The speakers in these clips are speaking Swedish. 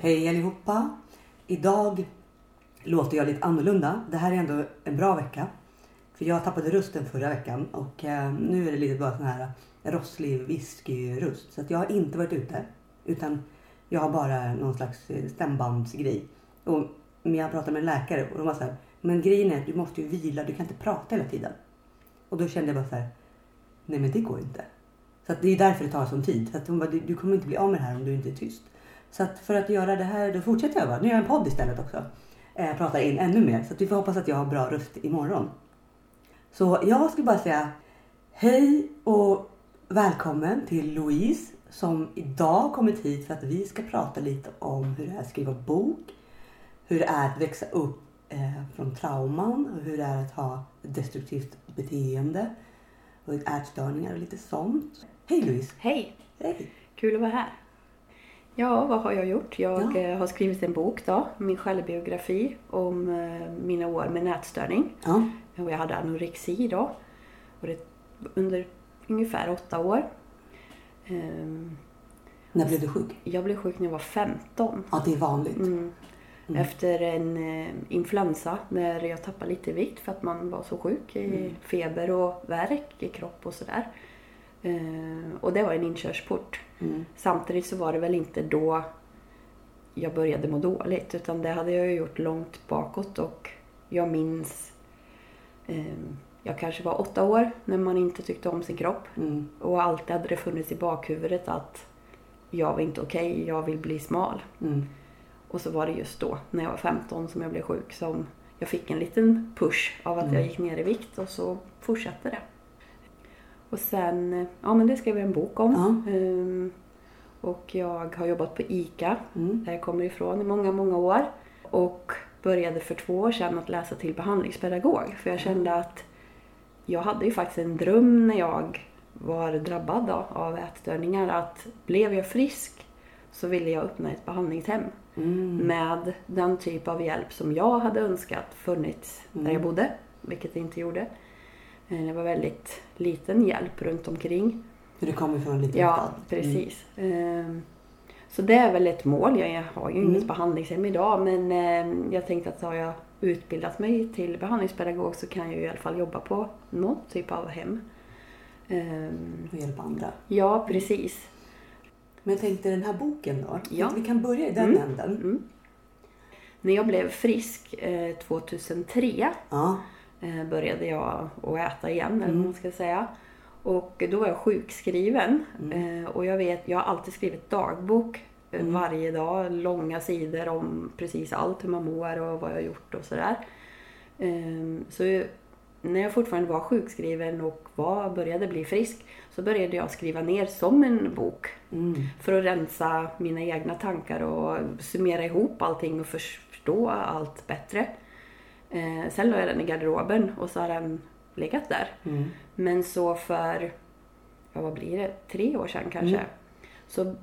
Hej allihopa! Idag låter jag lite annorlunda. Det här är ändå en bra vecka. För jag tappade rösten förra veckan och eh, nu är det lite bara sån här rosslig whiskyröst. Så att jag har inte varit ute. Utan jag har bara någon slags eh, stämbandsgrej. Och men jag pratade med en läkare och de var så här, men grejen är att du måste ju vila, du kan inte prata hela tiden. Och då kände jag bara så här, nej men det går inte. Så att det är därför det tar sån tid. Så att hon bara, du kommer inte bli av med det här om du inte är tyst. Så att för att göra det här, då fortsätter jag bara. Nu gör jag en podd istället också. Eh, pratar in ännu mer. Så att vi får hoppas att jag har bra röst imorgon. Så jag skulle bara säga hej och välkommen till Louise som idag kommit hit för att vi ska prata lite om hur det är att skriva bok. Hur det är att växa upp eh, från trauman och hur det är att ha destruktivt beteende och ätstörningar och lite sånt. Hej Louise! Hej! Hej! Kul att vara här. Ja, vad har jag gjort? Jag Ja. eh, har skrivit en bok då, min självbiografi om eh, mina år med nätstörning. Ja, Och jag hade anorexi då. Och det, under ungefär åtta år. Ehm, när blev du sjuk? Jag blev sjuk när jag var 15. Ja, det är vanligt. Mm. Mm. Efter en eh, influensa när jag tappade lite vikt för att man var så sjuk. i Mm. Feber och värk i kropp och sådär. Eh, och det var en inkörsport. Mm. Samtidigt så var det väl inte då jag började må dåligt utan det hade jag ju gjort långt bakåt och jag minns eh, jag kanske var åtta år när man inte tyckte om sin kropp Mm. och alltid hade det funnits i bakhuvudet att jag var inte okej, jag vill bli smal. Mm. Och så var det just då, när jag var 15, som jag blev sjuk som jag fick en liten push av att Mm. jag gick ner i vikt och så fortsatte det. Och sen, ja men det skrev jag en bok om. Ja. Ehm, och jag har jobbat på ICA, Mm. där jag kommer ifrån, i många, många år. Och började för två år sedan att läsa till behandlingspedagog. För jag kände att jag hade ju faktiskt en dröm när jag var drabbad då, av ätstörningar att blev jag frisk så ville jag öppna ett behandlingshem Mm. med den typ av hjälp som jag hade önskat funnits där Mm. jag bodde, vilket det inte gjorde. Eh, Det var väldigt liten hjälp runt omkring. För du kommer från en liten Ja, stad. precis. Ehm, Så det är väl ett mål. Jag har ju Mm. inget behandlingshem idag men ehm, jag tänkte att har jag utbildat mig till behandlingspedagog så kan jag i alla fall jobba på någon typ av hem. Ehm, Och hjälpa andra. Ja, precis. Men jag tänkte den här boken då. Ja. Vi kan börja i den Mm. änden. Mm. När jag blev frisk eh, 2003 Ja. Eh, började jag att äta igen, eller Mm. vad man ska säga. Och då var jag sjukskriven. Mm. Eh, och jag vet, jag har alltid skrivit dagbok eh, Mm. varje dag. Långa sidor om precis allt, hur man mår och vad jag har gjort och sådär. Eh, så när jag fortfarande var sjukskriven och var, började bli frisk så började jag skriva ner som en bok. Mm. För att rensa mina egna tankar och summera ihop allting och förstå allt bättre. Eh, sen la jag den i garderoben och så har den legat där. Mm. Men så för, ja vad blir det, tre år sedan kanske. Mm. Så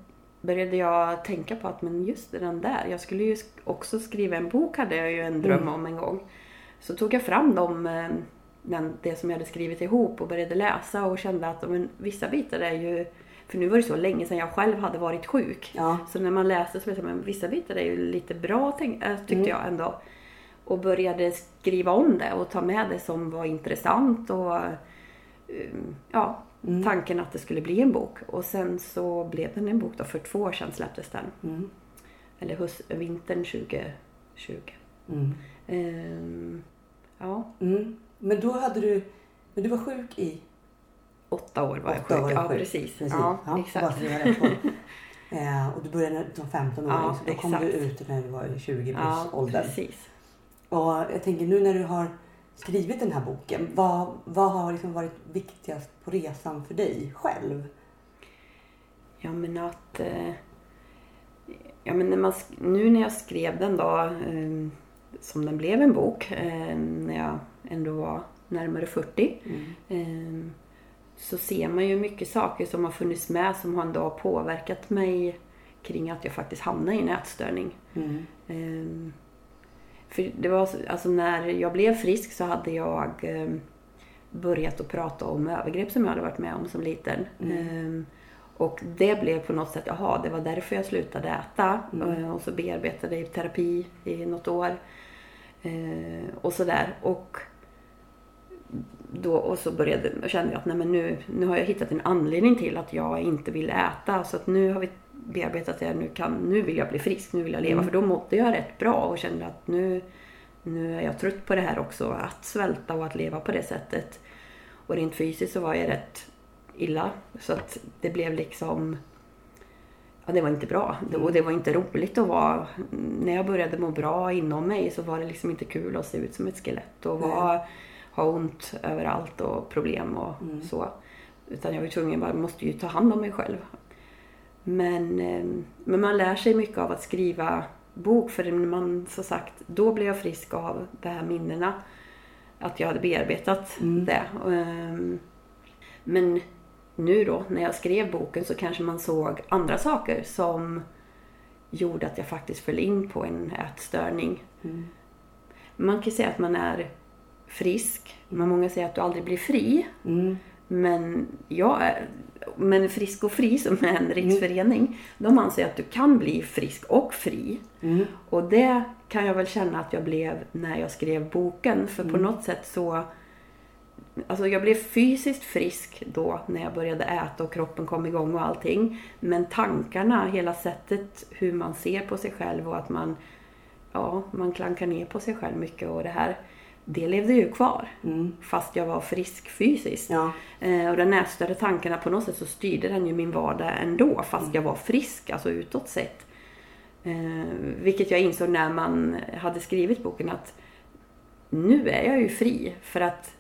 började jag tänka på att men just den där, jag skulle ju också skriva en bok hade jag ju en dröm Mm. om en gång. Så tog jag fram dem, eh, den, det som jag hade skrivit ihop och började läsa och kände att men, vissa bitar är ju, för nu var det så länge sedan jag själv hade varit sjuk. Ja. Så när man läste så var det men vissa bitar är ju lite bra äh, tyckte Mm. jag ändå. Och började skriva om det och ta med det som var intressant och um, ja, Mm. tanken att det skulle bli en bok. Och sen så blev den en bok då, för två år sedan släpptes den. Mm. Eller höst, vintern 2020. Mm. Ehm, ja, Mm. Men då hade du, men du var sjuk i åtta år var jag åtta sjuk. år. ja, sjuk. precis. precis. Ja, Bara exakt. jag eh, och du började som 15 år Ja, så då kom du exakt. ut när du var i 20 plus Ja, åldern. precis. Och jag tänker nu när du har skrivit den här boken, vad, vad har liksom varit viktigast på resan för dig själv? Ja men att... Eh, ja, men när man, nu när jag skrev den då, eh, som den blev en bok, eh, när jag ändå var närmare 40. Mm. Eh, så ser man ju mycket saker som har funnits med som har ändå påverkat mig kring att jag faktiskt hamnade i en ätstörning. Mm. Ehm, för det var så- alltså när jag blev frisk så hade jag ehm, börjat att prata om övergrepp som jag hade varit med om som liten. Mm. Ehm, Och det blev på något sätt, jaha, det var därför jag slutade äta. Mm. Eh, Och så bearbetade jag i terapi i något år. Och sådär. Och, då, och så började, kände jag att nej, men nu, nu har jag hittat en anledning till att jag inte vill äta. Så att nu har vi bearbetat det. Nu, kan, nu vill jag bli frisk, nu vill jag leva. Mm. För då mådde jag rätt bra och kände att nu, nu är jag trött på det här också. Att svälta och att leva på det sättet. Och rent fysiskt så var jag rätt illa. Så att det blev liksom... Ja, det var inte bra. Det- Och det var inte roligt att vara... När jag började må bra inom mig så var det liksom inte kul att se ut som ett skelett och vara, ha ont överallt och problem och Mm. så. Utan jag var tvungen, bara måste ju ta hand om mig själv. Men, eh, men man lär sig mycket av att skriva bok för man, som sagt, då blev jag frisk av de här minnena. Att jag hade bearbetat Mm. det. Ehm, Men nu då, när jag skrev boken så kanske man såg andra saker som gjorde att jag faktiskt föll in på en ätstörning. Mm. Man kan säga att man är frisk, men många säger att du aldrig blir fri. Mm. Men jag är, men Frisk och Fri som är en riksförening, de anser att du kan bli frisk och fri. Mm. Och det kan jag väl känna att jag blev när jag skrev boken. För på något sätt så... Alltså jag blev fysiskt frisk då när jag började äta och kroppen kom igång och allting. Men tankarna, hela sättet hur man ser på sig själv och att man, ja, man klankar ner på sig själv mycket och det här. Det levde ju kvar. Mm. Fast jag var frisk fysiskt. Ja. Eh, och den näststörre tankarna på något sätt så styrde den ju min vardag ändå fast jag var frisk, alltså utåt sett. Eh, vilket jag insåg när man hade skrivit boken att nu är jag ju fri för att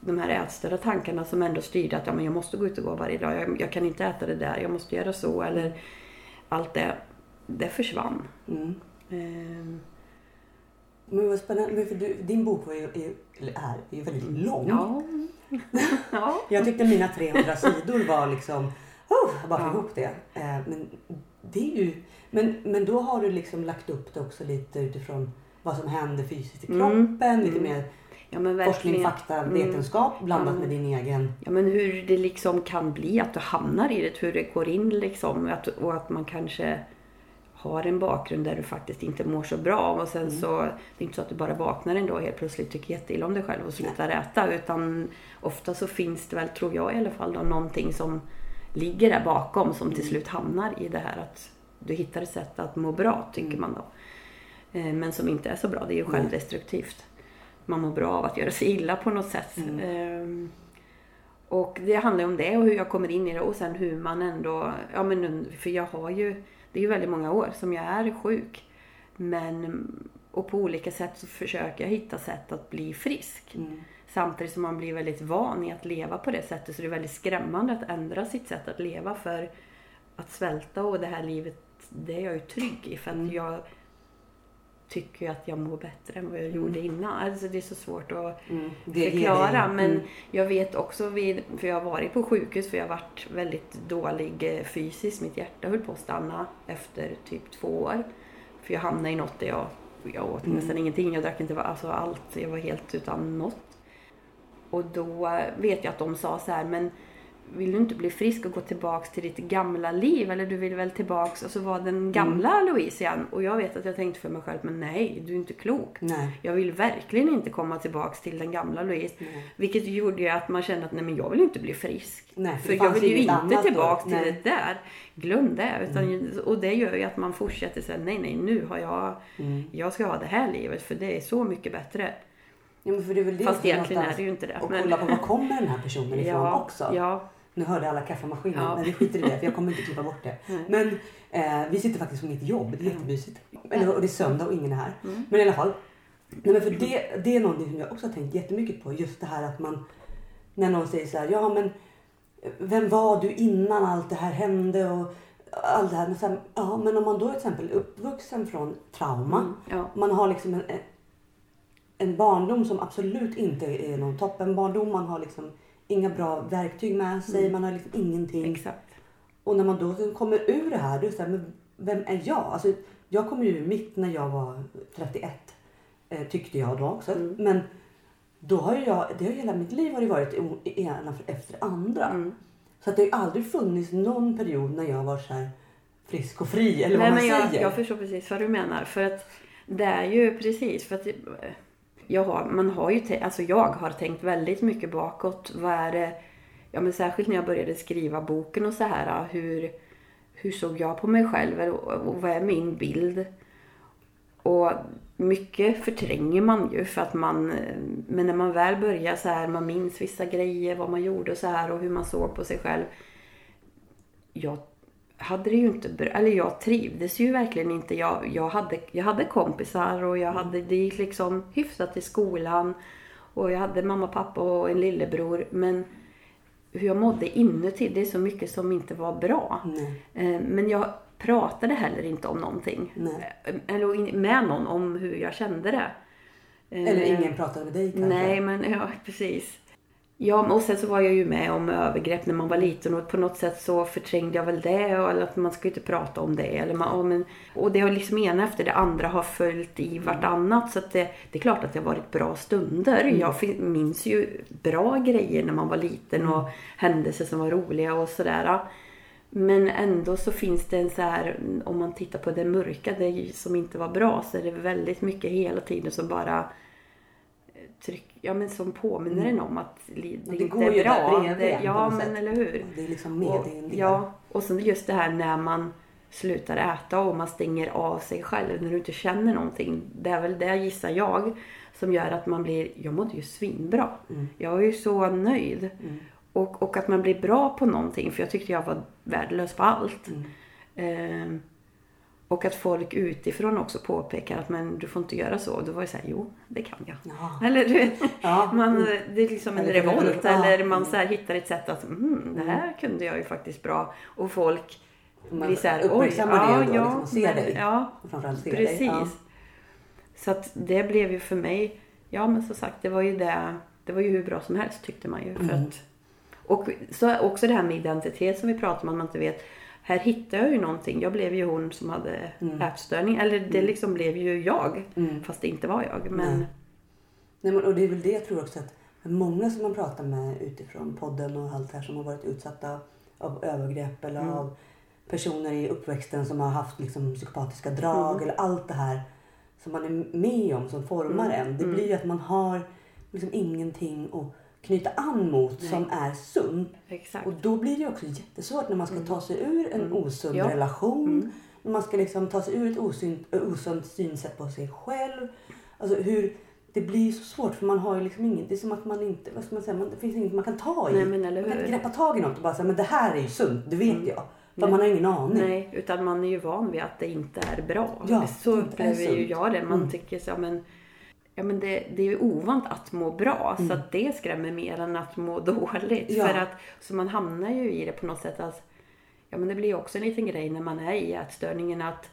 de här ätstörda tankarna som ändå styrde att ja, men jag måste gå ut och gå varje dag, jag, jag kan inte äta det där, jag måste göra så eller allt det, det försvann. Mm. Eh, Men vad spännande. För du, din bok var ju, är, ju väldigt lång. ja. ja. Jag tyckte mina 300 sidor var liksom... Oh, jag bara Ja. ihop det. Eh, men det är ju... Men, men då har du liksom lagt upp det också lite utifrån vad som händer fysiskt i Mm. kroppen. Lite Mm. mer ja forskning, fakta, Mm. vetenskap blandat Ja. med din egen... Ja, men hur det liksom kan bli att du hamnar i det, hur det går in liksom. Att, och att man kanske har en bakgrund där du faktiskt inte mår så bra. Och sen så, det är inte så att du bara vaknar en dag och helt plötsligt tycker jätteilla om dig själv och slutar äta. Utan ofta så finns det väl, tror jag i alla fall, då, någonting som ligger där bakom som till slut hamnar i det här att du hittar ett sätt att må bra, tycker man då. Eh, Men som inte är så bra, det är ju Nej. självdestruktivt. Man mår bra av att göra sig illa på något sätt. Ehm, och det handlar ju om det och hur jag kommer in i det och sen hur man ändå, ja men för jag har ju, det är ju väldigt många år som jag är sjuk. Men, och på olika sätt så försöker jag hitta sätt att bli frisk. Mm. Samtidigt som man blir väldigt van i att leva på det sättet så det är väldigt skrämmande att ändra sitt sätt att leva för att svälta och det här livet, det är jag ju trygg i för att Mm. jag tycker ju att jag mår bättre än vad jag gjorde innan. Alltså det är så svårt att Mm. Förklara. dig- Men Mm. jag vet också, vid, för jag har varit på sjukhus för jag har varit väldigt dålig eh, fysiskt. Mitt hjärta höll på att stanna efter typ två år. För jag hamnade i något där jag, jag åt Mm. nästan ingenting. Jag drack inte alltså allt. Jag var helt utan något. Och då vet jag att de sa så här, men vill du inte bli frisk och gå tillbaks till ditt gamla liv? Eller du vill väl tillbaks och så var den gamla Louise igen. Och jag vet att jag tänkte för mig själv, men nej, du är inte klok. Nej. Jag vill verkligen inte komma tillbaks till den gamla Louise. Nej. Vilket gjorde ju att man kände att nej men jag vill inte bli frisk. Nej, för för jag vill ju inte tillbaks till. Mm. det där. Glöm det. Utan, Och det gör ju att man fortsätter säga nej nej nu har jag, Mm. jag ska ha det här livet för det är så mycket bättre. Ja, men för det är väl det Fast egentligen är det ju inte det. Och men- kolla på var kommer den här personen ifrån ja, också. Ja, Nu hörde alla kaffemaskinen, Ja. men vi skiter i det för jag kommer inte klippa bort det. Nej. Men eh, vi sitter faktiskt på mitt jobb, det är jättemysigt. Eller, och det är söndag och ingen är här. Mm. Men i alla fall. Nej, men för det, det är någonting som jag också har tänkt jättemycket på. Just det här att man, när någon säger så här, ja men vem var du innan allt det här hände? Och allt det här. Men, så här, ja, men om man då är till exempel uppvuxen från trauma. mm, ja. Man har liksom en, en barndom som absolut inte är någon toppenbarndom. Man har liksom inga bra verktyg med sig. Mm. Man har liksom ingenting. exakt. Och när man då kommer ur det här, då är det så här, men vem är jag? Alltså, jag kom ju ur mitt när jag var 31. Eh, tyckte jag då också. Mm. Men då har ju jag, det har hela mitt liv har varit ena efter andra. Mm. Så att det har ju aldrig funnits någon period när jag var så här frisk och fri eller Nej, vad man men jag, säger. jag förstår precis vad du menar. För att det är ju precis för att eh, jag har, man har ju, alltså jag har tänkt väldigt mycket bakåt. Vad är det, ja men särskilt när jag började skriva boken och så här. Hur, hur såg jag på mig själv och, och vad är min bild? Och mycket förtränger man ju för att man, men när man väl börjar så här, man minns vissa grejer, vad man gjorde och så här och hur man såg på sig själv. Jag hade det ju inte bra, eller jag trivdes ju verkligen inte. Jag, jag, hade, jag hade kompisar och jag hade, det gick liksom hyfsat i skolan. Och jag hade mamma, pappa och en lillebror. Men hur jag mådde inuti, det är så mycket som inte var bra. Nej. Eh, Men jag pratade heller inte om någonting. Nej. Eh, Eller med någon om hur jag kände det. Eh, Eller ingen pratade med dig kanske. Nej, men ja, precis. Ja, och sen så var jag ju med om övergrepp när man var liten och på något sätt så förträngde jag väl det. och- Eller att man ska ju inte prata om det. Eller man, ja, men, och det har liksom ena efter det andra har följt i vartannat. Så att det, det är klart att det har varit bra stunder. Jag fin- minns ju bra grejer när man var liten och händelser som var roliga och sådär. Men ändå så finns det en så här, om man tittar på det mörka, det som inte var bra, så är det väldigt mycket hela tiden som bara eh, tryck, ja men som påminner en om att det, Det inte går är ju där bra. bredvid ja men sätt. eller hur. Det är liksom med, Och, det ja, och sen just det här när man slutar äta och man stänger av sig själv när du inte känner någonting. Det är väl det gissar jag som gör att man blir, jag mådde ju svinbra. Mm. Jag är ju så nöjd. Och, och att man blir bra på någonting för jag tyckte jag var värdelös på allt. Mm. Ehm, och att folk utifrån också påpekar att men du får inte göra så. Och då var jag såhär, jo det kan jag. Ja. Eller du vet, Ja. man, det är liksom en Eller- revolt. ja. Eller man så här hittar ett sätt att, mm, det här kunde jag ju faktiskt bra. Och folk Man blir såhär, oj, uppmärksammar det och då, ja, liksom, ser men- dig. Ja, Och framförallt ser precis. dig. Ja. Så att det blev ju för mig, ja men som sagt det var ju det, det var ju hur bra som helst tyckte man ju. För Mm. att, och så också det här med identitet som vi pratar om att man inte vet. Här hittade jag ju någonting. Jag blev ju hon som hade ätstörning. Eller det liksom blev ju jag. Mm. Fast det inte var jag. Men Nej. Nej, men, och det är väl det jag tror också att många som man pratar med utifrån podden och allt här som har varit utsatta av övergrepp eller Mm. av personer i uppväxten som har haft liksom psykopatiska drag Mm. eller allt det här som man är med om som formar Mm. en. Det Mm. blir ju att man har liksom ingenting att knyta an mot Nej. som är sunt. exakt. Och då blir det också jättesvårt när man ska ta sig ur en Mm. osund Ja. relation. Mm. När man ska liksom ta sig ur ett osynt, ö, osunt synsätt på sig själv. Alltså hur, det blir så svårt för man har ju liksom inget, det är som att man inte, vad ska man säga, man, det finns inget man kan ta i. Nej, men eller man kan hur? inte greppa tag i något och bara säga men det här är ju sunt, det vet jag. För Nej. man har ingen aning. Nej, utan man är ju van vid att det inte är bra. Ja, så upplever ju jag det. Man Mm. tycker så, men, ja, men det, det är ju ovant att må bra. Så Mm. att det skrämmer mer än att må dåligt. Ja. För att, så man hamnar ju i det på något sätt. Att, ja, men det blir ju också en liten grej när man är i ätstörningen att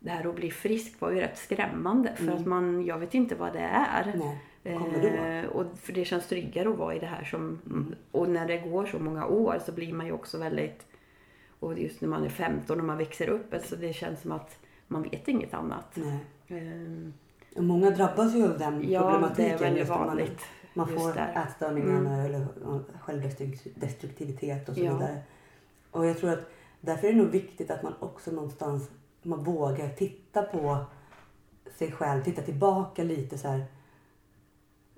det här att bli frisk var ju rätt skrämmande. För att man, jag vet inte vad det är. Mm. Nej? Eh, och för det känns tryggare att vara i det här som... Och när det går så många år så blir man ju också väldigt... Och just när man är 15 och man växer upp, alltså det känns som att man vet inget annat. Eh, många drabbas ju av den ja, problematiken. det är väldigt man- vanligt. Man just får där. ätstörningar Mm. eller självdestruktivitet och så Ja. vidare. Och jag tror att därför är det nog viktigt att man också någonstans man vågar titta på sig själv, titta tillbaka lite så här.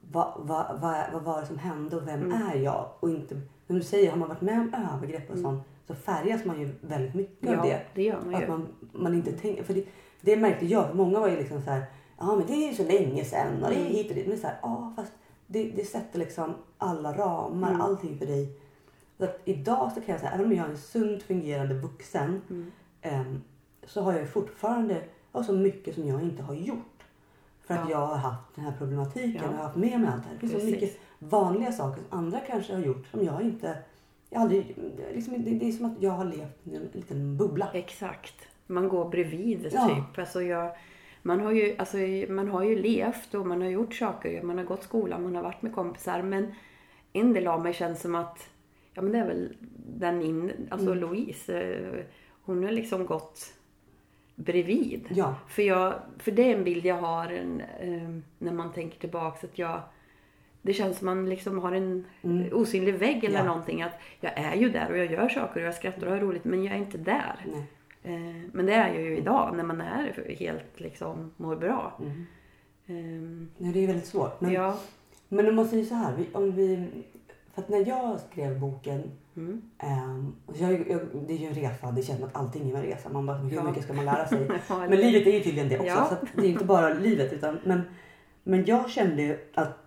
Vad, vad, vad, vad var det som hände och vem Mm. är jag? Och inte, som du säger, har man varit med om övergrepp och sånt så färgas man ju väldigt mycket Ja, av det. det gör man ju. Att man, man inte tänker, för det, det märkte jag, många var ju liksom så här, ja men det är ju så länge sedan och det är Mm. hit och dit. Men så här, ja fast det, det sätter liksom alla ramar, Mm. allting för dig. Så att idag så kan jag säga, även om jag är en sunt fungerande vuxen Mm. em, så har jag fortfarande ja, så mycket som jag inte har gjort. För att Ja. jag har haft den här problematiken Ja. och jag har haft med mig allt det här. Det finns så mycket vanliga saker som andra kanske har gjort som jag inte jag aldrig, liksom, det, det är som att jag har levt i en liten bubbla. Exakt. Man går bredvid Ja. typ. Alltså jag, man, har ju, alltså, man har ju levt och man har gjort saker. Man har gått skolan, man har varit med kompisar. Men en del av mig känns som att, ja men det är väl den in, alltså Mm. Louise. eh, Hon har liksom gått bredvid. Ja. För, jag, för det är en bild jag har en, eh, när man tänker tillbaks att jag, det känns som man liksom har en Mm. osynlig vägg eller Ja. någonting. Att jag är ju där och jag gör saker och jag skrattar och har roligt men jag är inte där. Nej. Eh, men det är jag ju idag när man är helt liksom mår bra. Mm. Nej, det är väldigt svårt. Men, ja. men det måste ju så här. Om vi, för att när jag skrev boken Mm. och jag, jag, det är ju en resa. Det känns som att allting är en resa. Man bara, hur Ja. mycket ska man lära sig? Ja, Men livet är ju tydligen det också. Så det är inte bara livet. Utan, men, men jag kände ju att,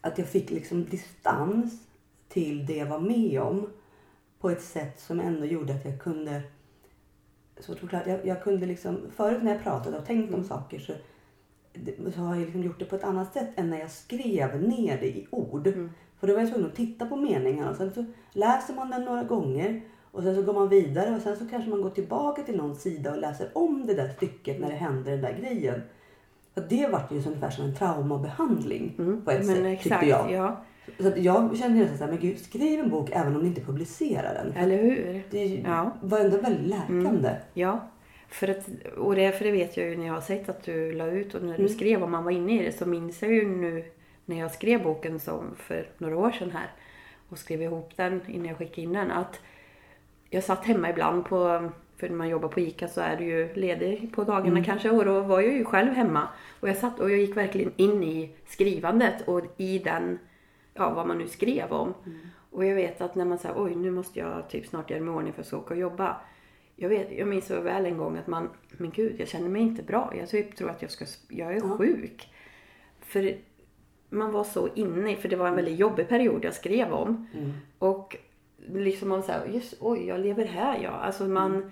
att jag fick liksom distans till det jag var med om. På ett sätt som ändå gjorde att jag kunde... Så såklart, jag, jag kunde liksom, förut när jag pratade och tänkte om saker så, så har jag liksom gjort det på ett annat sätt än när jag skrev ner det i ord. Mm. För då var jag tvungen att titta på meningarna och sen så läser man den några gånger och sen så går man vidare och sen så kanske man går tillbaka till någon sida och läser om det där stycket när det händer den där grejen. För det vart ju så ungefär som en traumabehandling Mm. på ett men sätt exakt, tyckte jag. ja. Så jag kände nästan såhär, men gud skriv en bok även om ni inte publicerar den. Eller hur? Det Ja. var ändå väldigt läkande. Ja, för att, och det, för det vet jag ju när jag har sett att du la ut och när du Mm. skrev om man var inne i det så minns jag ju nu när jag skrev boken som för några år sedan här och skrev ihop den innan jag skickade in den att jag satt hemma ibland på, för när man jobbar på ICA så är du ju ledig på dagarna Mm. kanske och då var jag ju själv hemma och jag satt och jag gick verkligen in i skrivandet och i den, ja vad man nu skrev om. Och jag vet att när man säger oj nu måste jag typ snart göra mig ordning för att åka och jobba. Jag, vet, jag minns så väl en gång att man, men gud jag känner mig inte bra. Jag typ tror att jag, ska, jag är Ja. sjuk. För man var så inne för det var en väldigt jobbig period jag skrev om. Mm. Och liksom man säger, just oj jag lever här ja. Alltså man, Mm.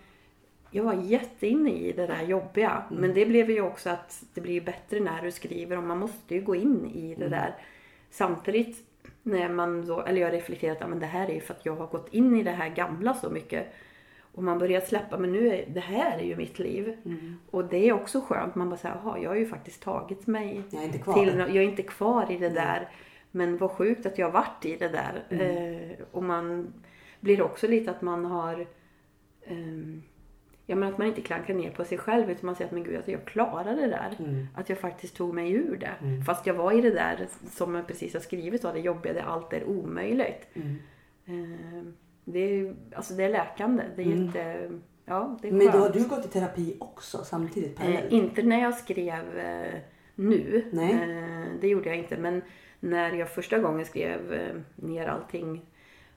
jag var jätteinne i det där jobbiga. Mm. Men det blev ju också att det blir bättre när du skriver och man måste ju gå in i Mm. det där. Samtidigt när man då, eller jag reflekterat att men det här är ju för att jag har gått in i det här gamla så mycket. Och man börjar släppa, men nu är det här är ju mitt liv. Mm. Och det är också skönt. Man bara säger, jaha jag har ju faktiskt tagit mig Jag till, jag är inte kvar i det där. Men vad sjukt att jag har varit i det där. Mm. Eh, och man blir också lite att man har ehm, Ja men att man inte klankar ner på sig själv utan man säger att men gud att jag klarade det där. Mm. Att jag faktiskt tog mig ur det. Mm. Fast jag var i det där som jag precis har skrivit då, det jobbiga där allt är omöjligt. Mm. Ehm, det är alltså det är läkande. Det är Mm. jätte, ja det är Men då har du gått i terapi också samtidigt Eh, inte när jag skrev eh, nu. Eh, det gjorde jag inte. Men när jag första gången skrev eh, ner allting.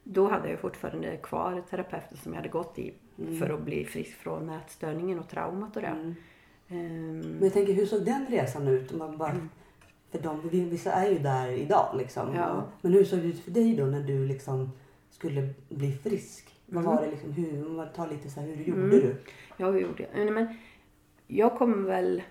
Då hade jag fortfarande kvar terapeuten som jag hade gått i Mm. för att bli frisk från ätstörningen och traumat och det. Mm. Ehm, Men jag tänker, hur såg den resan ut? Om man bara, För de, vissa är ju där idag liksom. Mm. Ja. Men hur såg det ut för dig då när du liksom skulle bli frisk? Vad Mm. var det liksom, hur, tar lite så här, hur gjorde Mm. du? Ja, hur gjorde jag? Nej, men jag kommer väl...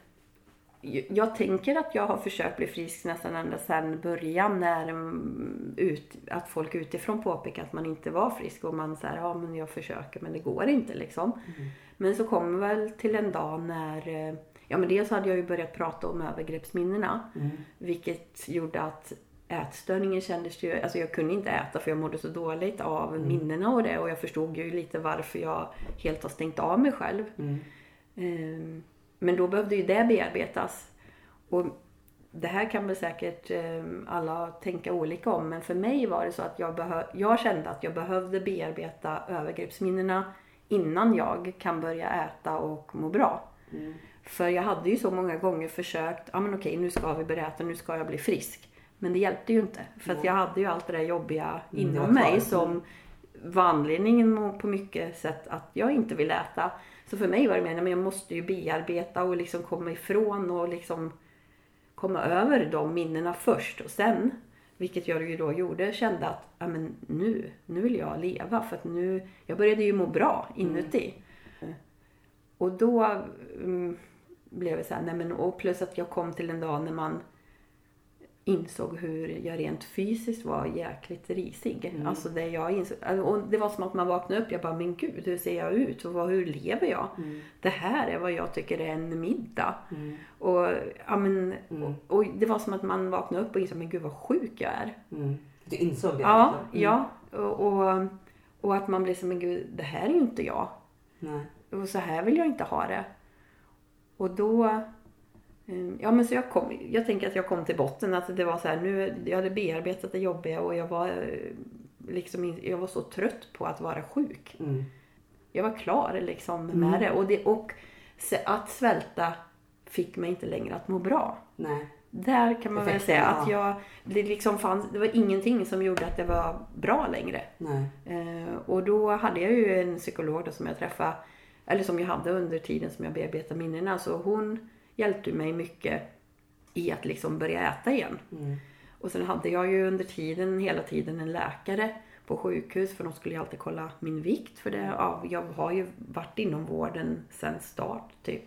Jag, tänker att jag har försökt bli frisk nästan ända sedan början när mm, ut, att folk utifrån påpekar att man inte var frisk och man säger ja men jag försöker men det går inte liksom. Mm. Men så kommer väl till en dag när eh, Ja men dels hade jag ju börjat prata om övergreppsminnena Mm. vilket gjorde att ätstörningen kändes ju, alltså jag kunde inte äta för jag mådde så dåligt av minnena och det och jag förstod ju lite varför jag helt har stängt av mig själv. Mm. Ehm, Men då behövde ju det bearbetas. Och det här kan väl säkert ehm, alla tänka olika om men för mig var det så att jag, jag kände att jag behövde bearbeta övergreppsminnena innan jag kan börja äta och må bra. Mm. För jag hade ju så många gånger försökt, ja men okej nu ska vi börja äta, nu ska jag bli frisk. Men det hjälpte ju inte. För att jag hade ju allt det där jobbiga Mm, inom kvar. mig som var anledningen på mycket sätt att jag inte vill äta. Så för mig var det mer, men jag måste ju bearbeta och liksom komma ifrån och liksom komma över de minnena först. Och sen, vilket jag ju då gjorde, kände att ja, men nu, nu vill jag leva. För att nu, jag började ju må bra inuti. Och då mm, blev det så här, nej men och plus att jag kom till en dag när man insåg hur jag rent fysiskt var jäkligt risig. Mm. Alltså det jag insåg, och det var som att man vaknade upp, jag bara men gud hur ser jag ut och vad, hur lever jag? Mm. Det här är vad jag tycker är en middag. Mm. Och, ja, men, Mm. och, och det var som att man vaknade upp och insåg men gud vad sjuk jag är. Mm. Du insåg det? Ja? Mm. ja. Och, och, och att man blir som men gud det här är ju inte jag. Nej. Och så här vill jag inte ha det. Och då Ja men så jag kom, jag tänker att jag kom till botten. Att det var så här, nu, jag hade bearbetat det jobbiga och jag var eh, liksom, jag var så trött på att vara sjuk. Mm. Jag var klar liksom Mm. med det. Och, det. och att svälta fick mig inte längre att må bra. Nej. Där kan man väl Effekten, säga ja. att jag, det, liksom fanns, det var ingenting som gjorde att det var bra längre. Nej. Eh, och då hade jag ju en psykolog som jag träffade, eller som jag hade under tiden som jag bearbetade minnena. Så hon hjälpte mig mycket i att liksom börja äta igen. Mm. Och sen hade jag ju under tiden, hela tiden en läkare på sjukhus för de skulle ju alltid kolla min vikt. För det, ja, jag har ju varit inom vården sen start typ.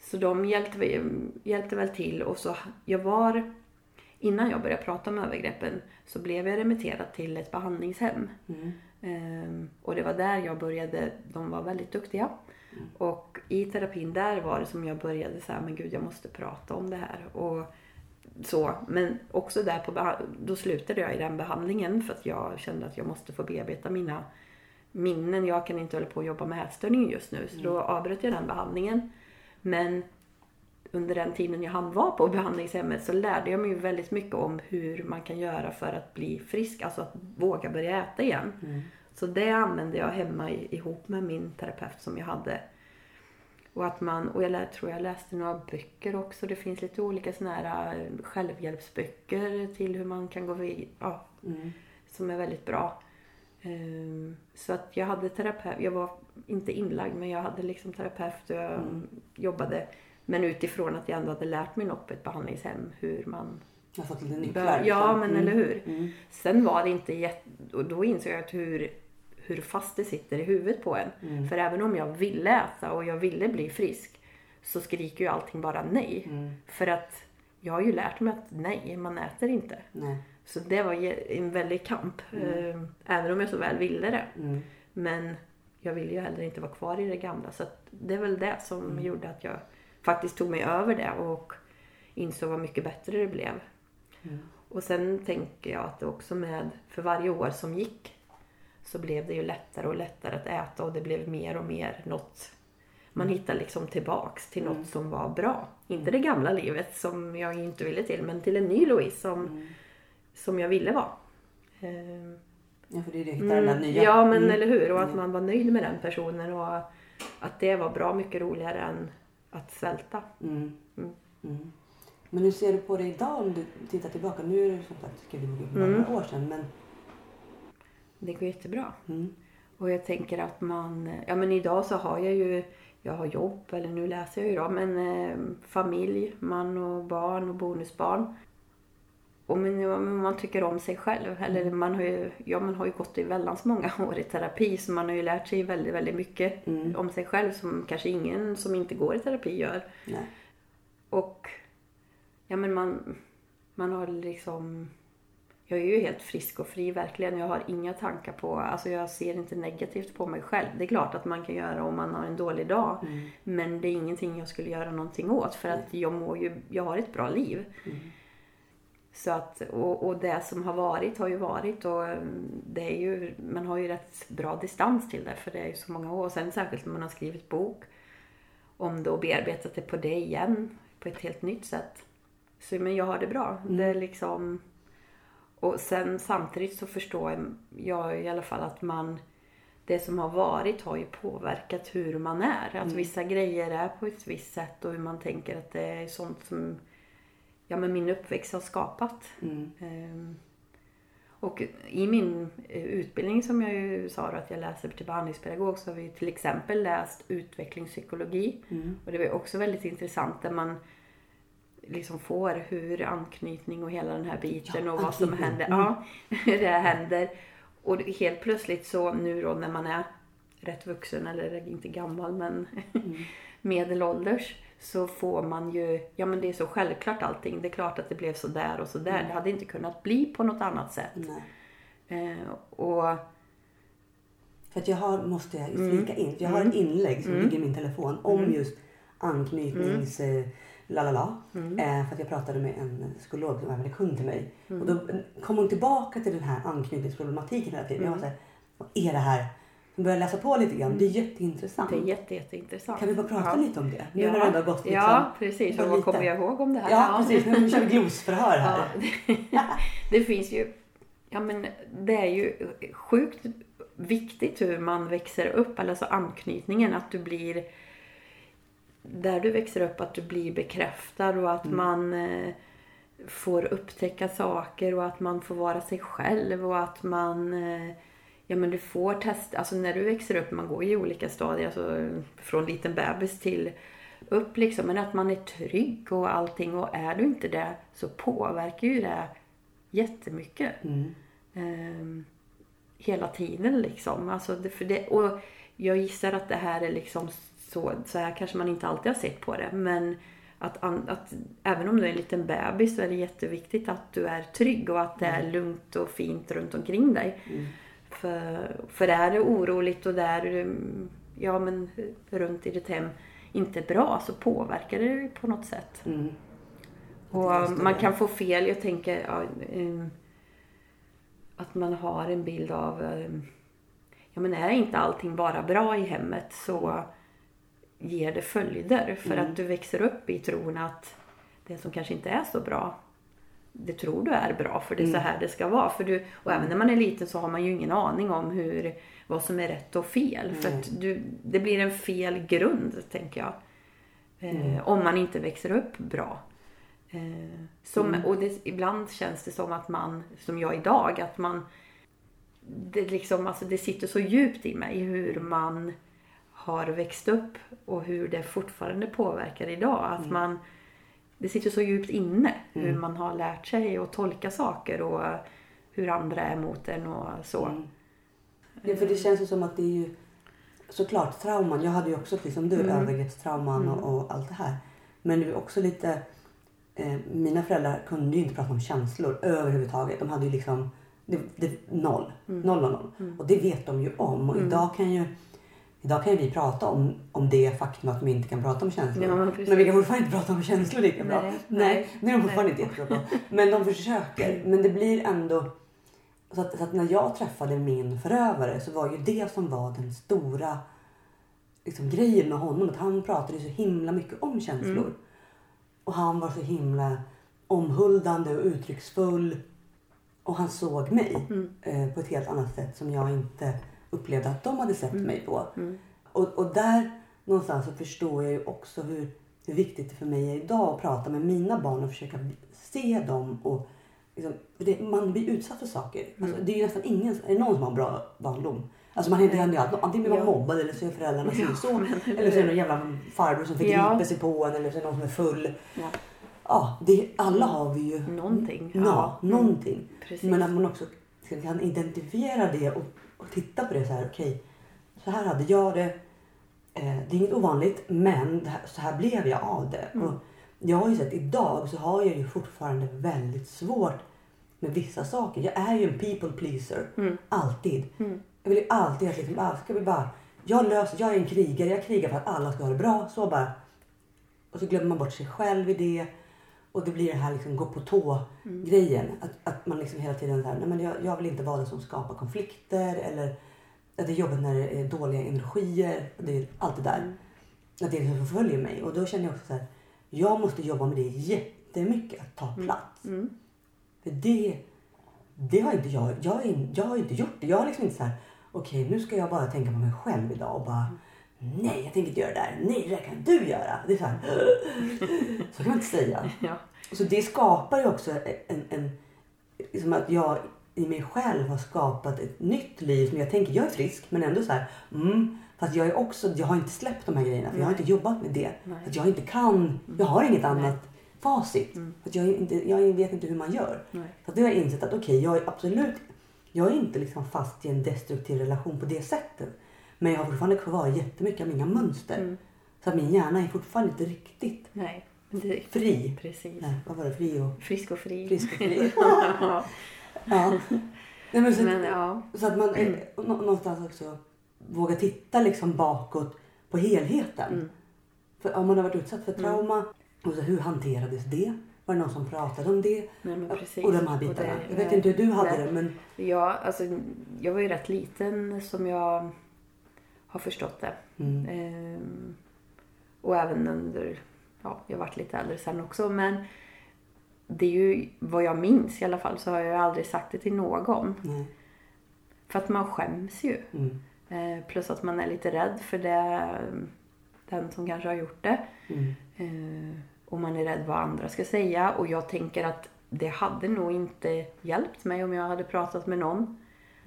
Så de hjälpte, väl- hjälpte väl till och så jag var, innan jag började prata om övergreppen så blev jag remitterad till ett behandlingshem. Mm. Ehm, och det var där jag började, de var väldigt duktiga. Och i terapin där var det som jag började så här, men gud jag måste prata om det här. Och så, men också där på, då slutade jag i den behandlingen för att jag kände att jag måste få bearbeta mina minnen. Jag kan inte hålla på och jobba med ätstörning just nu. Så då avbröt jag den behandlingen. Men under den tiden jag hann vara på behandlingshemmet så lärde jag mig väldigt mycket om hur man kan göra för att bli frisk. Alltså att våga börja äta igen. Mm. Så det använde jag hemma ihop med min terapeut som jag hade. Och att man, och jag tror jag läste några böcker också. Det finns lite olika såna här eh, självhjälpsböcker till hur man kan gå vidare. Ja, Mm. som är väldigt bra. Ehm, Så att jag hade terapeut, jag var inte inlagd men jag hade liksom terapeut och jag Mm. jobbade. Men utifrån att jag ändå hade lärt mig något på ett behandlingshem hur man Jag har fått lite nycklar. bör, Ja liksom. men Mm. eller hur. Mm. Sen var det inte jätte, och då insåg jag att hur, hur fast det sitter i huvudet på en. Mm. För även om jag ville äta och jag ville bli frisk så skriker ju allting bara nej. Mm. För att jag har ju lärt mig att nej, man äter inte. Nej. Så det var en väldig kamp. eh, Även om jag så väl ville det. Mm. Men jag ville ju heller inte vara kvar i det gamla. Så att det är väl det som Mm. gjorde att jag faktiskt tog mig över det och insåg vad mycket bättre det blev. Mm. Och sen tänker jag att det också med, för varje år som gick så blev det ju lättare och lättare att äta och det blev mer och mer något man hittar liksom tillbaks till något Mm. som var bra. Inte det gamla livet som jag inte ville till men till en ny Louise som, Mm. som jag ville vara. Ehm, Ja, för det är det, hitta den där nya. Ja men Mm. eller hur och att Mm. man var nöjd med den personen och att det var bra mycket roligare än att svälta. Mm. Mm. Mm. Men hur ser du på det idag om du tittar tillbaka? Nu är det som sagt för några Mm. år sedan. Men, Det går jättebra. mm. Och jag tänker att man, ja men idag så har jag ju, jag har jobb, eller nu läser jag ju då, men eh, familj, man och barn och bonusbarn. Och men, ja, men man tycker om sig själv. Eller man har ju, ja, man har ju gått i väldigt många år i terapi så man har ju lärt sig väldigt, väldigt mycket Mm. om sig själv som kanske ingen som inte går i terapi gör. Nej. Och ja men man, man har liksom jag är ju helt frisk och fri verkligen. Jag har inga tankar på, alltså jag ser inte negativt på mig själv. Det är klart att man kan göra om man har en dålig dag. Mm. Men det är ingenting jag skulle göra någonting åt för att jag mår ju, jag har ett bra liv. Mm. Så att, och, och det som har varit har ju varit och mm, det är ju, man har ju rätt bra distans till det för det är ju så många år. Och sen särskilt när man har skrivit bok om det och bearbetat det på det igen på ett helt nytt sätt. Så men jag har det bra. Det är liksom och sen samtidigt så förstår jag, i alla fall att man det som har varit har ju påverkat hur man är. Att vissa grejer är på ett visst sätt och hur man tänker att det är sånt som ja, men min uppväxt har skapat. Mm. Ehm, Och i min eh, utbildning som jag ju sa då att jag läser till behandlingspedagog så har vi till exempel läst utvecklingspsykologi. Mm. Och det var också väldigt intressant där man liksom får hur anknytning och hela den här biten Ja, och vad som händer. Mm. Ja, hur det händer. Och helt plötsligt så nu då när man är rätt vuxen eller inte gammal men Mm. medelålders så får man ju, ja men det är så självklart allting. Det är klart att det blev så där och så där. Mm. Det hade inte kunnat bli på något annat sätt. Eh, och För att jag har, måste jag Mm. flika in, jag har ett inlägg som Mm. ligger i min telefon om Mm. just anknytnings... Eh, lalala. Mm. Eh, för att jag pratade med en psykolog som är väldigt kund till mig. Mm. Och då kom hon tillbaka till den här anknytningsproblematiken hela tiden. Jag var Mm. såhär, vad är det här? börjar läsa på lite grann. Det är jätteintressant. Det är jätte, jätteintressant. Kan vi bara prata ja. lite om det? Nu Ja. när det ändå har gått liksom. Ja, precis. Och vad kommer jag ihåg om det här? Ja, precis. Nu kör vi glosförhör här. Ja, det, det finns ju... Ja, men det är ju sjukt viktigt hur man växer upp, alltså anknytningen, att du blir... Där du växer upp, att du blir bekräftad och att Mm. man eh, får upptäcka saker och att man får vara sig själv och att man... Eh, ja, men du får testa... Alltså när du växer upp, man går ju i olika stadier, alltså från liten bebis till upp liksom, men att man är trygg och allting och är du inte det så påverkar ju det jättemycket. Mm. Ehm, hela tiden liksom. Alltså det, för det, och jag gissar att det här är liksom så, så här kanske man inte alltid har sett på det. Men att, att även om du är en liten bebis så är det jätteviktigt att du är trygg och att det är lugnt och fint runt omkring dig. Mm. För, för är det oroligt och där mm, ja men runt i ditt hem inte bra så påverkar det ju på något sätt. Mm. Och det. man kan få fel. Jag tänker ja, ehm, att man har en bild av... ehm, Ja men är inte allting bara bra i hemmet så ger det följder. För Mm. att du växer upp i tron att det som kanske inte är så bra det tror du är bra för det är så Mm. här det ska vara. För du, och även när man är liten så har man ju ingen aning om hur, vad som är rätt och fel. För Nej. att du, det blir en fel grund, tänker jag. Eh, Mm. Om man inte växer upp bra. Eh, som, Mm. Och det, ibland känns det som att man, som jag idag, att man... Det, liksom, alltså det sitter så djupt i mig hur man har växt upp och hur det fortfarande påverkar idag. Att Mm. man, det sitter så djupt inne hur Mm. man har lärt sig att tolka saker och hur andra är mot en och så. Mm. Ja, för det känns ju som att det är ju såklart trauman. Jag hade ju också precis som du Mm. övergreppstrauman Mm. och, och allt det här. Men det är också lite... Eh, mina föräldrar kunde ju inte prata om känslor överhuvudtaget. De hade ju liksom det, det, noll. Mm. Noll, noll, noll. Mm. Och det vet de ju om. Och Mm. idag kan ju Idag kan ju vi prata om, om det faktum att vi inte kan prata om känslor. Ja, men vi kan fortfarande inte prata om känslor lika bra. Nej, Nej, nej, det är de fortfarande inte jättebra. Men de försöker. Men det blir ändå... Så att, så att när jag träffade min förövare så var ju det som var den stora liksom, grejen med honom. Att han pratade så himla mycket om känslor. Mm. Och han var så himla omhuldande och uttrycksfull. Och han såg mig Mm. eh, på ett helt annat sätt som jag inte upplevde att de hade sett Mm. mig på. Mm. Och, och där någonstans så förstår jag ju också hur, hur viktigt det för mig är idag att prata med mina barn och försöka se dem. Och liksom, det, man blir utsatt för saker. Alltså, det är ju nästan ingen, är det någon som har en bra barndom? Alltså man händer ju alltid, antingen blir man Ja. mobbad eller så är föräldrarna Ja, men- Eller så är det någon jävla farbror som förgriper Ja. sig på en eller så är det någon som är full. Ja. Ja, det, alla har vi ju Någonting. Ja, Mm. någonting. Precis. Men att man också kan identifiera det och, och titta på det så här. Okej, så här hade jag det. Eh, det är inget ovanligt, men här, så här blev jag av det. Mm. Och jag har ju sett idag så har jag ju fortfarande väldigt svårt med vissa saker. Jag är ju en people pleaser. Mm. Alltid. Mm. Jag vill ju alltid att liksom, ah, ska vi bara, jag löser, jag är en krigare, jag krigar för att alla ska ha det bra. Så bara. Och så glömmer man bort sig själv i det. Och det blir det här liksom gå på tå Mm. grejen. Att, att man liksom hela tiden så här, nej men jag, jag vill inte vara den som skapar konflikter eller att det är jobbigt när det är dåliga energier. Det är allt det där. Mm. Att det liksom förföljer mig. Och då känner jag också så här, jag måste jobba med det jättemycket. Att ta plats. Mm. För det, det har inte jag, jag, jag har inte gjort det. Jag har liksom inte så här, okej nu ska jag bara tänka på mig själv idag och bara Nej, jag tänker inte göra det där. Nej, det där kan du göra. Det är så här. Så kan man inte säga. Ja. Så det skapar ju också en, en liksom att jag i mig själv har skapat ett nytt liv som jag tänker, jag är frisk men ändå så här, mm, fast jag är också, jag har inte släppt de här grejerna för jag har Nej. inte jobbat med det. Nej. Att jag inte kan, jag har inget annat facit. Mm. För jag, inte, jag vet inte hur man gör. Nej. Så att det har jag insett att okej, jag är absolut, jag är inte liksom fast i en destruktiv relation på det sättet. Men jag har fortfarande kvar jättemycket av mina mönster. Mm. Så att min hjärna är fortfarande inte riktigt Nej. Det, fri. precis. Nej, vad var det? Fri och Frisk och fri. frisk och fri. ja. Ja. Nej, men så, Men ja. så att man nå- någonstans också vågar titta liksom bakåt på helheten. Mm. För om man har varit utsatt för trauma, och så hur hanterades det? Var det någon som pratade om det? Nej, men precis. Och de här bitarna. det- jag vet inte hur du hade nej. det men Ja, alltså, jag var ju rätt liten som jag har förstått det. Mm. Ehm, och även under, ja, jag varit lite äldre sen också men det är ju vad jag minns i alla fall så har jag aldrig sagt det till någon. Nej. För att man skäms ju. Mm. Eh, plus att man är lite rädd för det, den som kanske har gjort det. Mm. Eh, och man är rädd vad andra ska säga. Och jag tänker att det hade nog inte hjälpt mig om jag hade pratat med någon.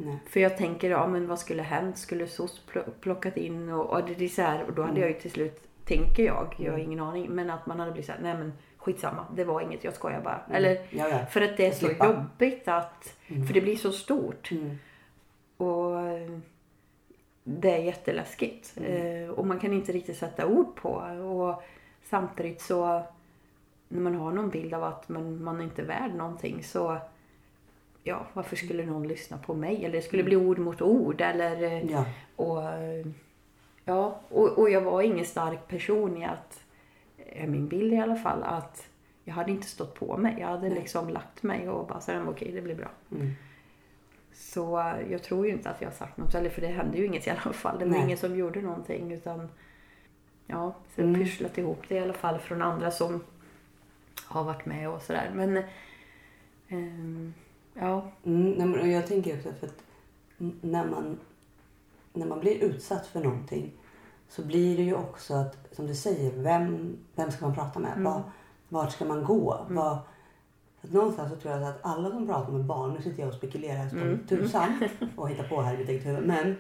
Nej. För jag tänker, ja men vad skulle hänt? Skulle SOS pl- plockat in och, och det är så här, och då hade jag ju till slut, tänker jag, jag har ingen aning, men att man hade blivit så här, nej men skitsamma, det var inget, jag skojar bara. Eller, Ja, ja. för att det är så jobbigt att, för det blir så stort. Mm. Och det är jätteläskigt. Eh, och man kan inte riktigt sätta ord på. Och samtidigt så när man har någon bild av att man, man är inte är värd någonting så ja, varför skulle någon lyssna på mig? Eller det skulle bli ord mot ord. Eller, eh, Ja. och, eh, ja, och, och jag var ingen stark person i att, är min bild i alla fall, att jag hade inte stått på mig. Jag hade liksom lagt mig och bara så okej det blir bra. Mm. Så eh, jag tror ju inte att jag har sagt något, eller för det hände ju inget i alla fall. Det var Nej. ingen som gjorde någonting utan ja, så jag Mm. pysslat ihop det i alla fall från andra som har varit med och sådär. Men ehm, ja, Mm, men jag tänker också för att när man, när man blir utsatt för någonting så blir det ju också att, som du säger, vem, vem ska man prata med? Mm. Var, vart ska man gå? Var, för att någonstans så tror jag att alla som pratar med barn, nu sitter jag och spekulerar som Mm. tusan och hittar på här i mitt eget huvud. Men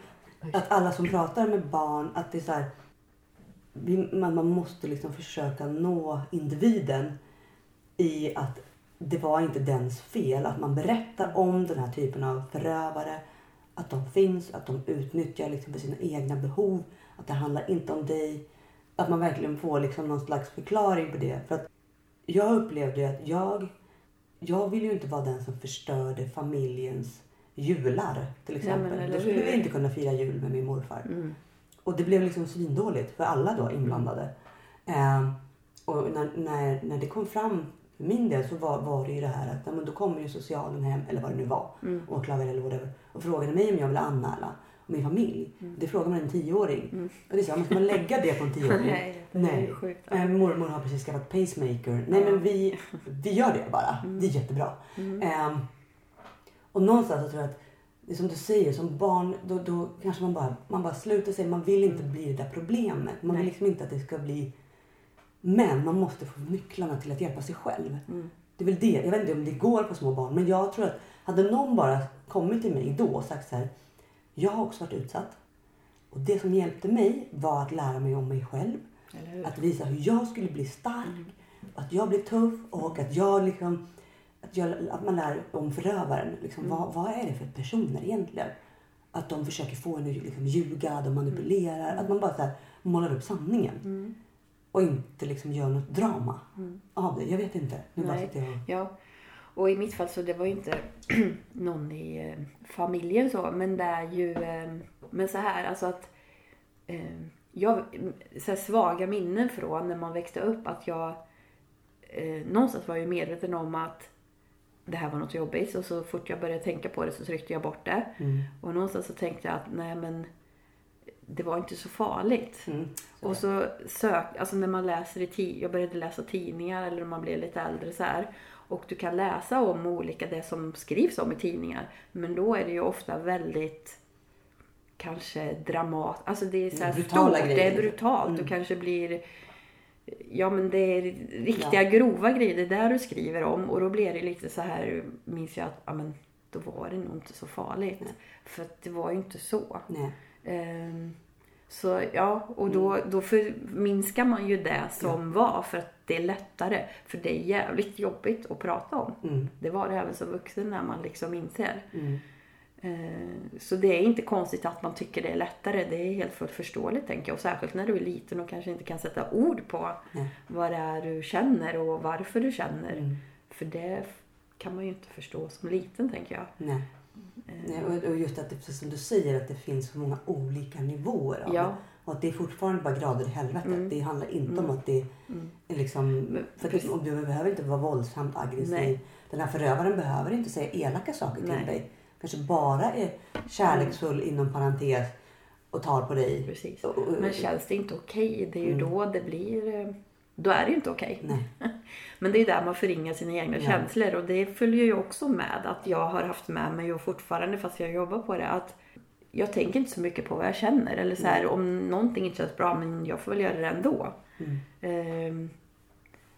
att alla som pratar med barn, att det är så här, man, man måste liksom försöka nå individen i att det var inte dens fel. Att man berättar om den här typen av förövare. Att de finns, att de utnyttjar liksom för sina egna behov. Att det handlar inte om dig. Att man verkligen får liksom någon slags förklaring på det. För att jag upplevde ju att jag, jag ville ju inte vara den som förstörde familjens jular till exempel. eller Då skulle vi inte kunna fira jul med min morfar. mm, Och det blev liksom svindåligt för alla då inblandade. Eh, och när, när, när det kom fram för min del så var, var det ju det här att men då kommer ju socialen hem, eller vad det nu var, mm, åklagare eller whatever, och frågade mig om jag ville anmäla min familj. Det frågar man en tioåring. Mm. Och det är så, måste man lägga det på en tioåring? nej, Nej. ju sjukt. Eh, mormor har precis skaffat pacemaker. Nej men vi, vi gör det bara. Det är jättebra. Mm. Ehm, och någonstans så tror jag att det som du säger, som barn då, då kanske man bara, man bara slutar sig. Man vill inte bli det där problemet. Man Nej. vill liksom inte att det ska bli... Men man måste få nycklarna till att hjälpa sig själv. Mm. Det är väl det. Jag vet inte om det går på små barn. Men jag tror att hade någon bara kommit till mig då och sagt så här. Jag har också varit utsatt. Och det som hjälpte mig var att lära mig om mig själv. Att visa hur jag skulle bli stark. Att jag blir tuff och att jag liksom... Att, jag, att man lär om förövaren. Liksom, vad, vad är det för personer egentligen? Att de försöker få en att liksom, ljuga, de manipulerar. Att man bara så här, målar upp sanningen. Och inte liksom gör något drama Mm. av det. Jag vet inte. Nu bara Nej. sitter jag och... Ja, och i mitt fall så det var ju inte någon i eh, familjen så, men det är ju, eh, men så här alltså att eh, jag, så svaga minnen från när man växte upp att jag eh, någonstans var jag ju medveten om att det här var något jobbigt och så fort jag började tänka på det så tryckte jag bort det. Mm. Och någonstans så tänkte jag att nej men det var inte så farligt. Mm. Och så sök, alltså när man läser i ti- jag började läsa tidningar eller när man blev lite äldre så här. Och du kan läsa om olika, det som skrivs om i tidningar. Men då är det ju ofta väldigt kanske dramat, alltså det är så här Brutala stort, det grejer. är brutalt Mm. och kanske blir Ja men det är riktiga grova grejer, det är där du skriver om och då blir det lite så här, minns jag att, ja men då var det nog inte så farligt. Nej. För att det var ju inte så. Nej. Ehm, så ja, och då, då förminskar man ju det som var för att det är lättare. För det är jävligt jobbigt att prata om. Mm. Det var det även som vuxen när man liksom inser. Mm. Ehm, så det är inte konstigt att man tycker det är lättare. Det är helt fullt förståeligt tänker jag. Och särskilt när du är liten och kanske inte kan sätta ord på Nej. vad det är du känner och varför du känner. Mm. För det kan man ju inte förstå som liten tänker jag. Nej. Nej, och, just att det, precis som du säger, att det finns så många olika nivåer av Ja. Och att det är fortfarande bara grader i helvetet. Mm. Det handlar inte om Mm. att det Mm. är liksom... För att och du behöver inte vara våldsamt aggressiv. Nej. Den här förövaren behöver inte säga elaka saker Nej. till dig. Kanske bara är kärleksfull inom parentes. och tar på dig. Precis. Men känns det inte okej, det är ju då det blir... Då är det ju inte okej. Nej. Men det är där man förringar sina egna Ja. känslor och det följer ju också med att jag har haft med mig och fortfarande fast jag jobbar på det att jag tänker inte så mycket på vad jag känner eller så här om någonting inte känns bra men jag får väl göra det ändå. Mm. Ehm,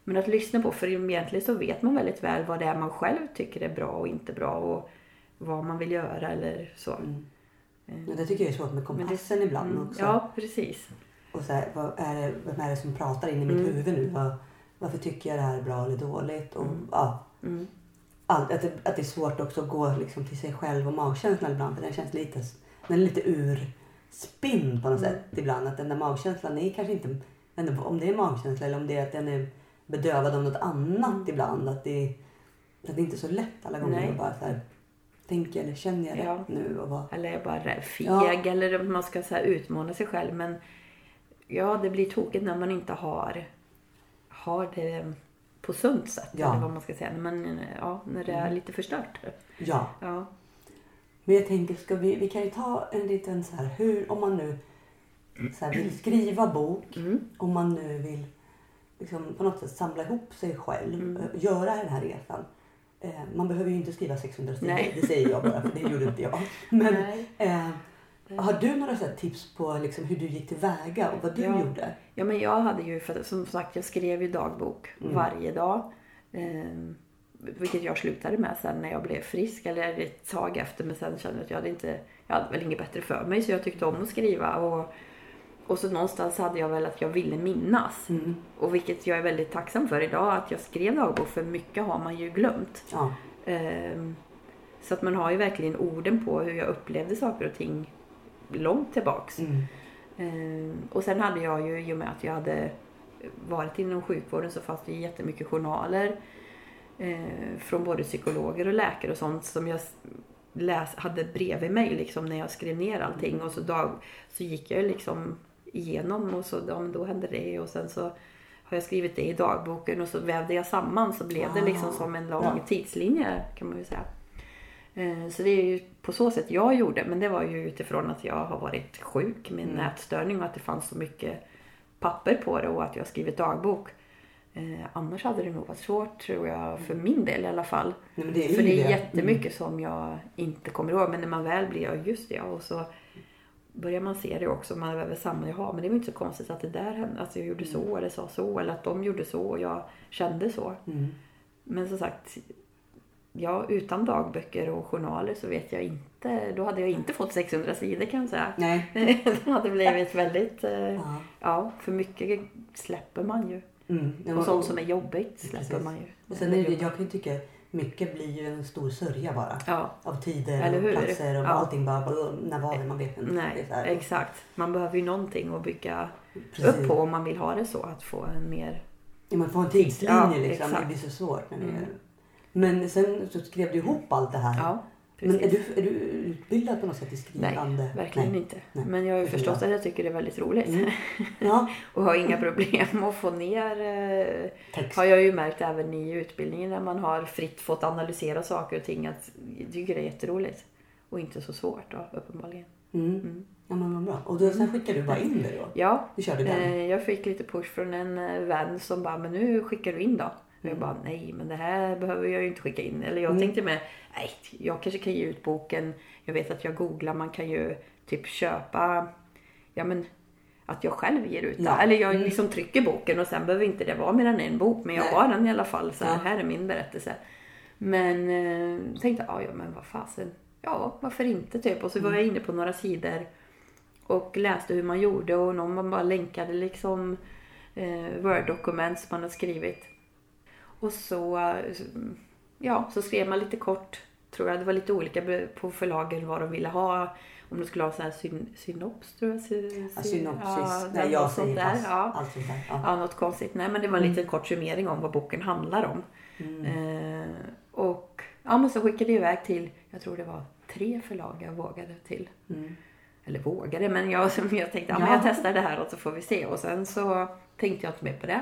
Men att lyssna på, för egentligen så vet man väldigt väl vad det är man själv tycker är bra och inte bra och vad man vill göra eller så. Mm. Men det tycker jag är svårt med kompassen ibland Mm, också. Ja, precis. Och så här, vad är det, vem är det som pratar in i mitt Mm. huvud nu? Vad, varför tycker jag det här är bra eller dåligt? Och, Mm. ja, Mm. allt, att, det, att det är svårt också att gå liksom till sig själv och magkänslan ibland. För den känns lite, den är lite ur spinn på något Mm. sätt ibland. Att den där magkänslan är kanske inte, jag om det är magkänsla eller om det är att den är bedövad av något annat Mm. ibland. Att det, att det inte är så lätt alla gånger Nej. att bara så här, tänker eller känner jag Ja. rätt nu? Och vad, Eller är jag bara feg Ja. eller man ska så utmana sig själv. Men ja, det blir tokigt när man inte har, har det på sunt sätt. Ja. Mm. Eller vad man ska säga. Men ja, när det är lite förstört. ja. Ja. Men jag tänker, ska vi, vi kan ju ta en liten så här, hur, om man nu så här, vill skriva bok, Mm. om man nu vill liksom, på något sätt samla ihop sig själv, Mm. eh, göra den här resan. Eh, man behöver ju inte skriva 600 sidor, det säger jag bara för det gjorde inte jag. Men eh, har du några så tips på liksom, hur du gick tillväga och vad du Ja. gjorde? Ja, men jag hade ju, för, som sagt, jag skrev ju dagbok Mm. varje dag. Eh, vilket jag slutade med sen när jag blev frisk, eller ett tag efter. Men sen kände jag att jag hade inte, jag hade väl inget bättre för mig. Så jag tyckte om att skriva. Och, och så någonstans hade jag väl att jag ville minnas. Mm. Och vilket jag är väldigt tacksam för idag, att jag skrev dagbok. För mycket har man ju glömt. Ja. Ehm, Så att man har ju verkligen orden på hur jag upplevde saker och ting långt tillbaks. Mm. Ehm, Och sen hade jag ju, i och med att jag hade varit inom sjukvården så fanns det ju jättemycket journaler eh, från både psykologer och läkare och sånt som jag läs, hade bredvid mig liksom när jag skrev ner allting och så, dag, så gick jag liksom igenom och så ja, men då hände det och sen så har jag skrivit det i dagboken och så vävde jag samman så blev det liksom Ah, som en lång ja. tidslinje kan man ju säga. Eh, Så det är ju på så sätt jag gjorde men det var ju utifrån att jag har varit sjuk med Mm. nätstörning och att det fanns så mycket papper på det och att jag skrivit dagbok. Eh, annars hade det nog varit svårt tror jag för min del i alla fall. Nej, men det är För det är det. jättemycket som jag inte kommer ihåg. Men när man väl blir, ja just det ja. Och så börjar man se det också. Man väver samman, jaha men det var inte så konstigt att det där hände. Alltså jag gjorde så eller sa så. Eller att de gjorde så och jag kände så. Mm. Men som sagt, ja utan dagböcker och journaler så vet jag inte. Då hade jag inte fått 600 sidor kan jag säga. Nej. det hade blivit väldigt, eh, Ja. ja för mycket släpper man ju. Mm. Ja, Och sånt som är jobbigt släpper Precis. man ju. Och sen är det, jag kan ju tycka mycket blir ju en stor sörja bara. Ja, Av tider Eller och platser och Ja. allting bara, när var det man vet inte. Det nej exakt. Man behöver ju någonting att bygga precis. upp på om man vill ha det så. Att få en mer... Ja, man får en tidslinje Ja, liksom. Det exakt. blir så svårt. När det Mm. Men sen så skrev du ihop allt det här. Ja, Men är du, är du utbildad på något sätt i skrivande? Nej, verkligen inte. Nej, Men jag har ju förstått att jag tycker det är väldigt roligt. Mm. Ja, och har inga problem att få ner... eh, text. Har jag ju märkt även i utbildningen när man har fritt fått analysera saker och ting att jag tycker det är jätteroligt. Och inte så svårt då, uppenbarligen. Mm. Mm. Ja, men vad bra. Och då, sen skickade du bara in det då? Ja, Du körde den? eh, jag fick lite push från en eh, vän som bara, men nu skickar du in då. Och jag Mm. bara, nej men det här behöver jag ju inte skicka in. Eller jag Mm. tänkte med, nej jag kanske kan ge ut boken. Jag vet att jag googlar, man kan ju typ köpa, ja men att jag själv ger ut den. Ja. Eller jag Mm. liksom trycker boken och sen behöver inte det vara mer än en bok. Men jag Nej. har den i alla fall. Så här, Ja. här är min berättelse. Men eh, tänkte, ja, ja men vad fasen. Ja, varför inte typ. Och så var jag inne på några sidor och läste hur man gjorde och någon man bara länkade liksom eh, Word-dokument som man har skrivit. Och så, ja, så skrev man lite kort, tror jag. Det var lite olika på förlagen vad de ville ha. Om de skulle ha så här syn, synops, tror jag. Sy, Ja, sy- synopsis. ja, Nej, något jag sånt säger där. pass. Ja. Allt där. Ja. ja, något konstigt. Nej, men det var en liten kort summering om vad boken handlar om. Mm. Eh, och ja, men så skickade jag iväg till, jag tror det var tre förlag jag vågade till. Mm. Eller vågade, men jag, jag tänkte ja. men Ja. jag testar det här och så får vi se. Och sen så tänkte jag inte mer på det.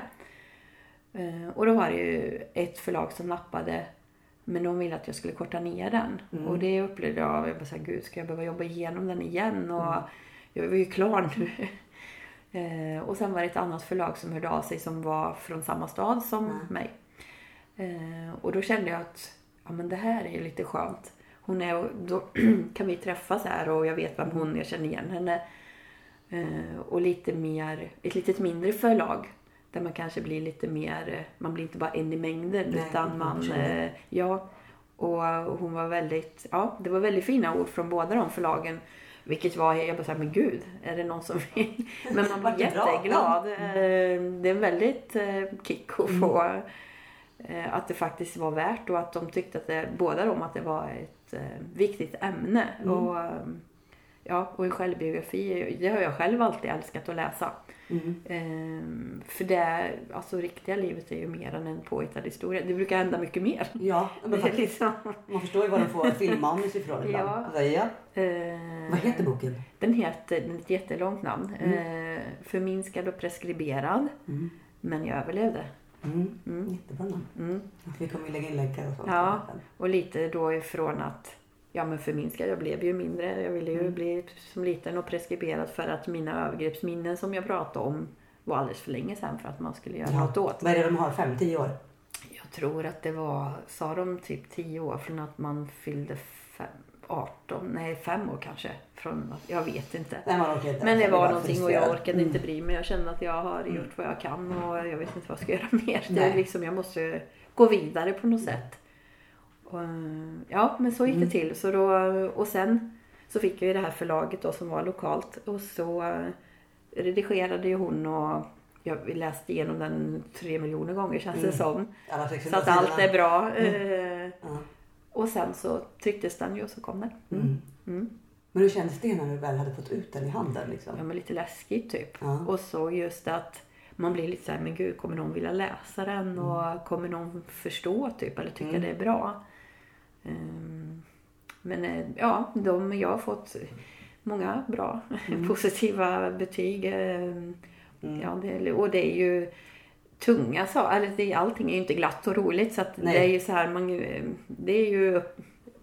Eh, och då var det ju ett förlag som nappade. Men de ville att jag skulle korta ner den. Mm. Och det upplevde jag, jag bara såhär, gud ska jag behöva jobba igenom den igen? Och Mm. jag var ju klar nu. Eh, och sen var det ett annat förlag som hörde av sig som var från samma stad som Mm. mig. Eh, och då kände jag att ja, men det här är ju lite skönt. Hon är, då kan vi träffas här och jag vet vem hon är, jag känner igen henne. Eh, och lite mer, ett lite mindre förlag. Där man kanske blir lite mer, eh, man blir inte bara en i mängden Nej, utan man, eh, ja. Och hon var väldigt, ja det var väldigt fina ord från båda de förlagen. Vilket var, jag bara såhär, men gud, är det någon som vill? Men man bra? jätteglad. Eh, Det är en väldigt eh, kick att Mm. få eh, att det faktiskt var värt och att de tyckte att det, båda de att det var ett viktigt ämne. Mm. Och, eh, ja, och en självbiografi, det har jag själv alltid älskat att läsa. Mm. Ehm, för det, alltså riktiga livet är ju mer än en påhittad historia. Det brukar hända mycket mer. Ja, men faktiskt. liksom, Man förstår ju var de får filmmanus ifrån ibland. Ja. Alltså, ja. eh, Vad heter boken? Den heter, den är ett jättelångt namn. Eh, förminskad och preskriberad. Mm. Men jag överlevde. Mm. Mm. Jättebra namn. Mm. Vi kommer ju lägga in länkar och så. Ja. Och lite då ifrån att Ja men förminskad, jag blev ju mindre. Jag ville ju Mm. bli som liten och preskriberad för att mina övergreppsminnen som jag pratade om var alldeles för länge sedan för att man skulle göra Ja. något åt. Vad är det de har? Fem, tio år? Jag tror att det var, sa de typ 10 år från att man fyllde fem, 18, nej 5 år kanske. Från, jag vet inte. Nej, inte. Men det var någonting och jag orkade inte Mm. bry mig. Jag kände att jag har gjort vad jag kan och jag vet inte vad jag ska göra mer. Det är liksom, jag måste gå vidare på något sätt. Och, ja, men så gick Mm. det till. Så då, och sen så fick jag ju det här förlaget då som var lokalt och så eh, redigerade ju hon och jag läste igenom den tre miljoner gånger känns det Mm. som. Alla 600 Så att allt är bra. Mm. Eh. Och sen så trycktes den ju och så kom den. Mm. Mm. Men hur kändes det när du väl hade fått ut den i handen? Liksom? Ja men lite läskigt typ. Ja. Och så just att man blir lite så här, men gud kommer någon vilja läsa den Mm. och kommer någon förstå typ eller tycka Mm. det är bra. Ehm, men eh, ja, de, jag har fått många bra Mm. positiva betyg. Ehm, Mm. Ja, det, och det är ju tunga saker. Det, allting är ju inte glatt och roligt. Så det är ju så här, man, det är ju,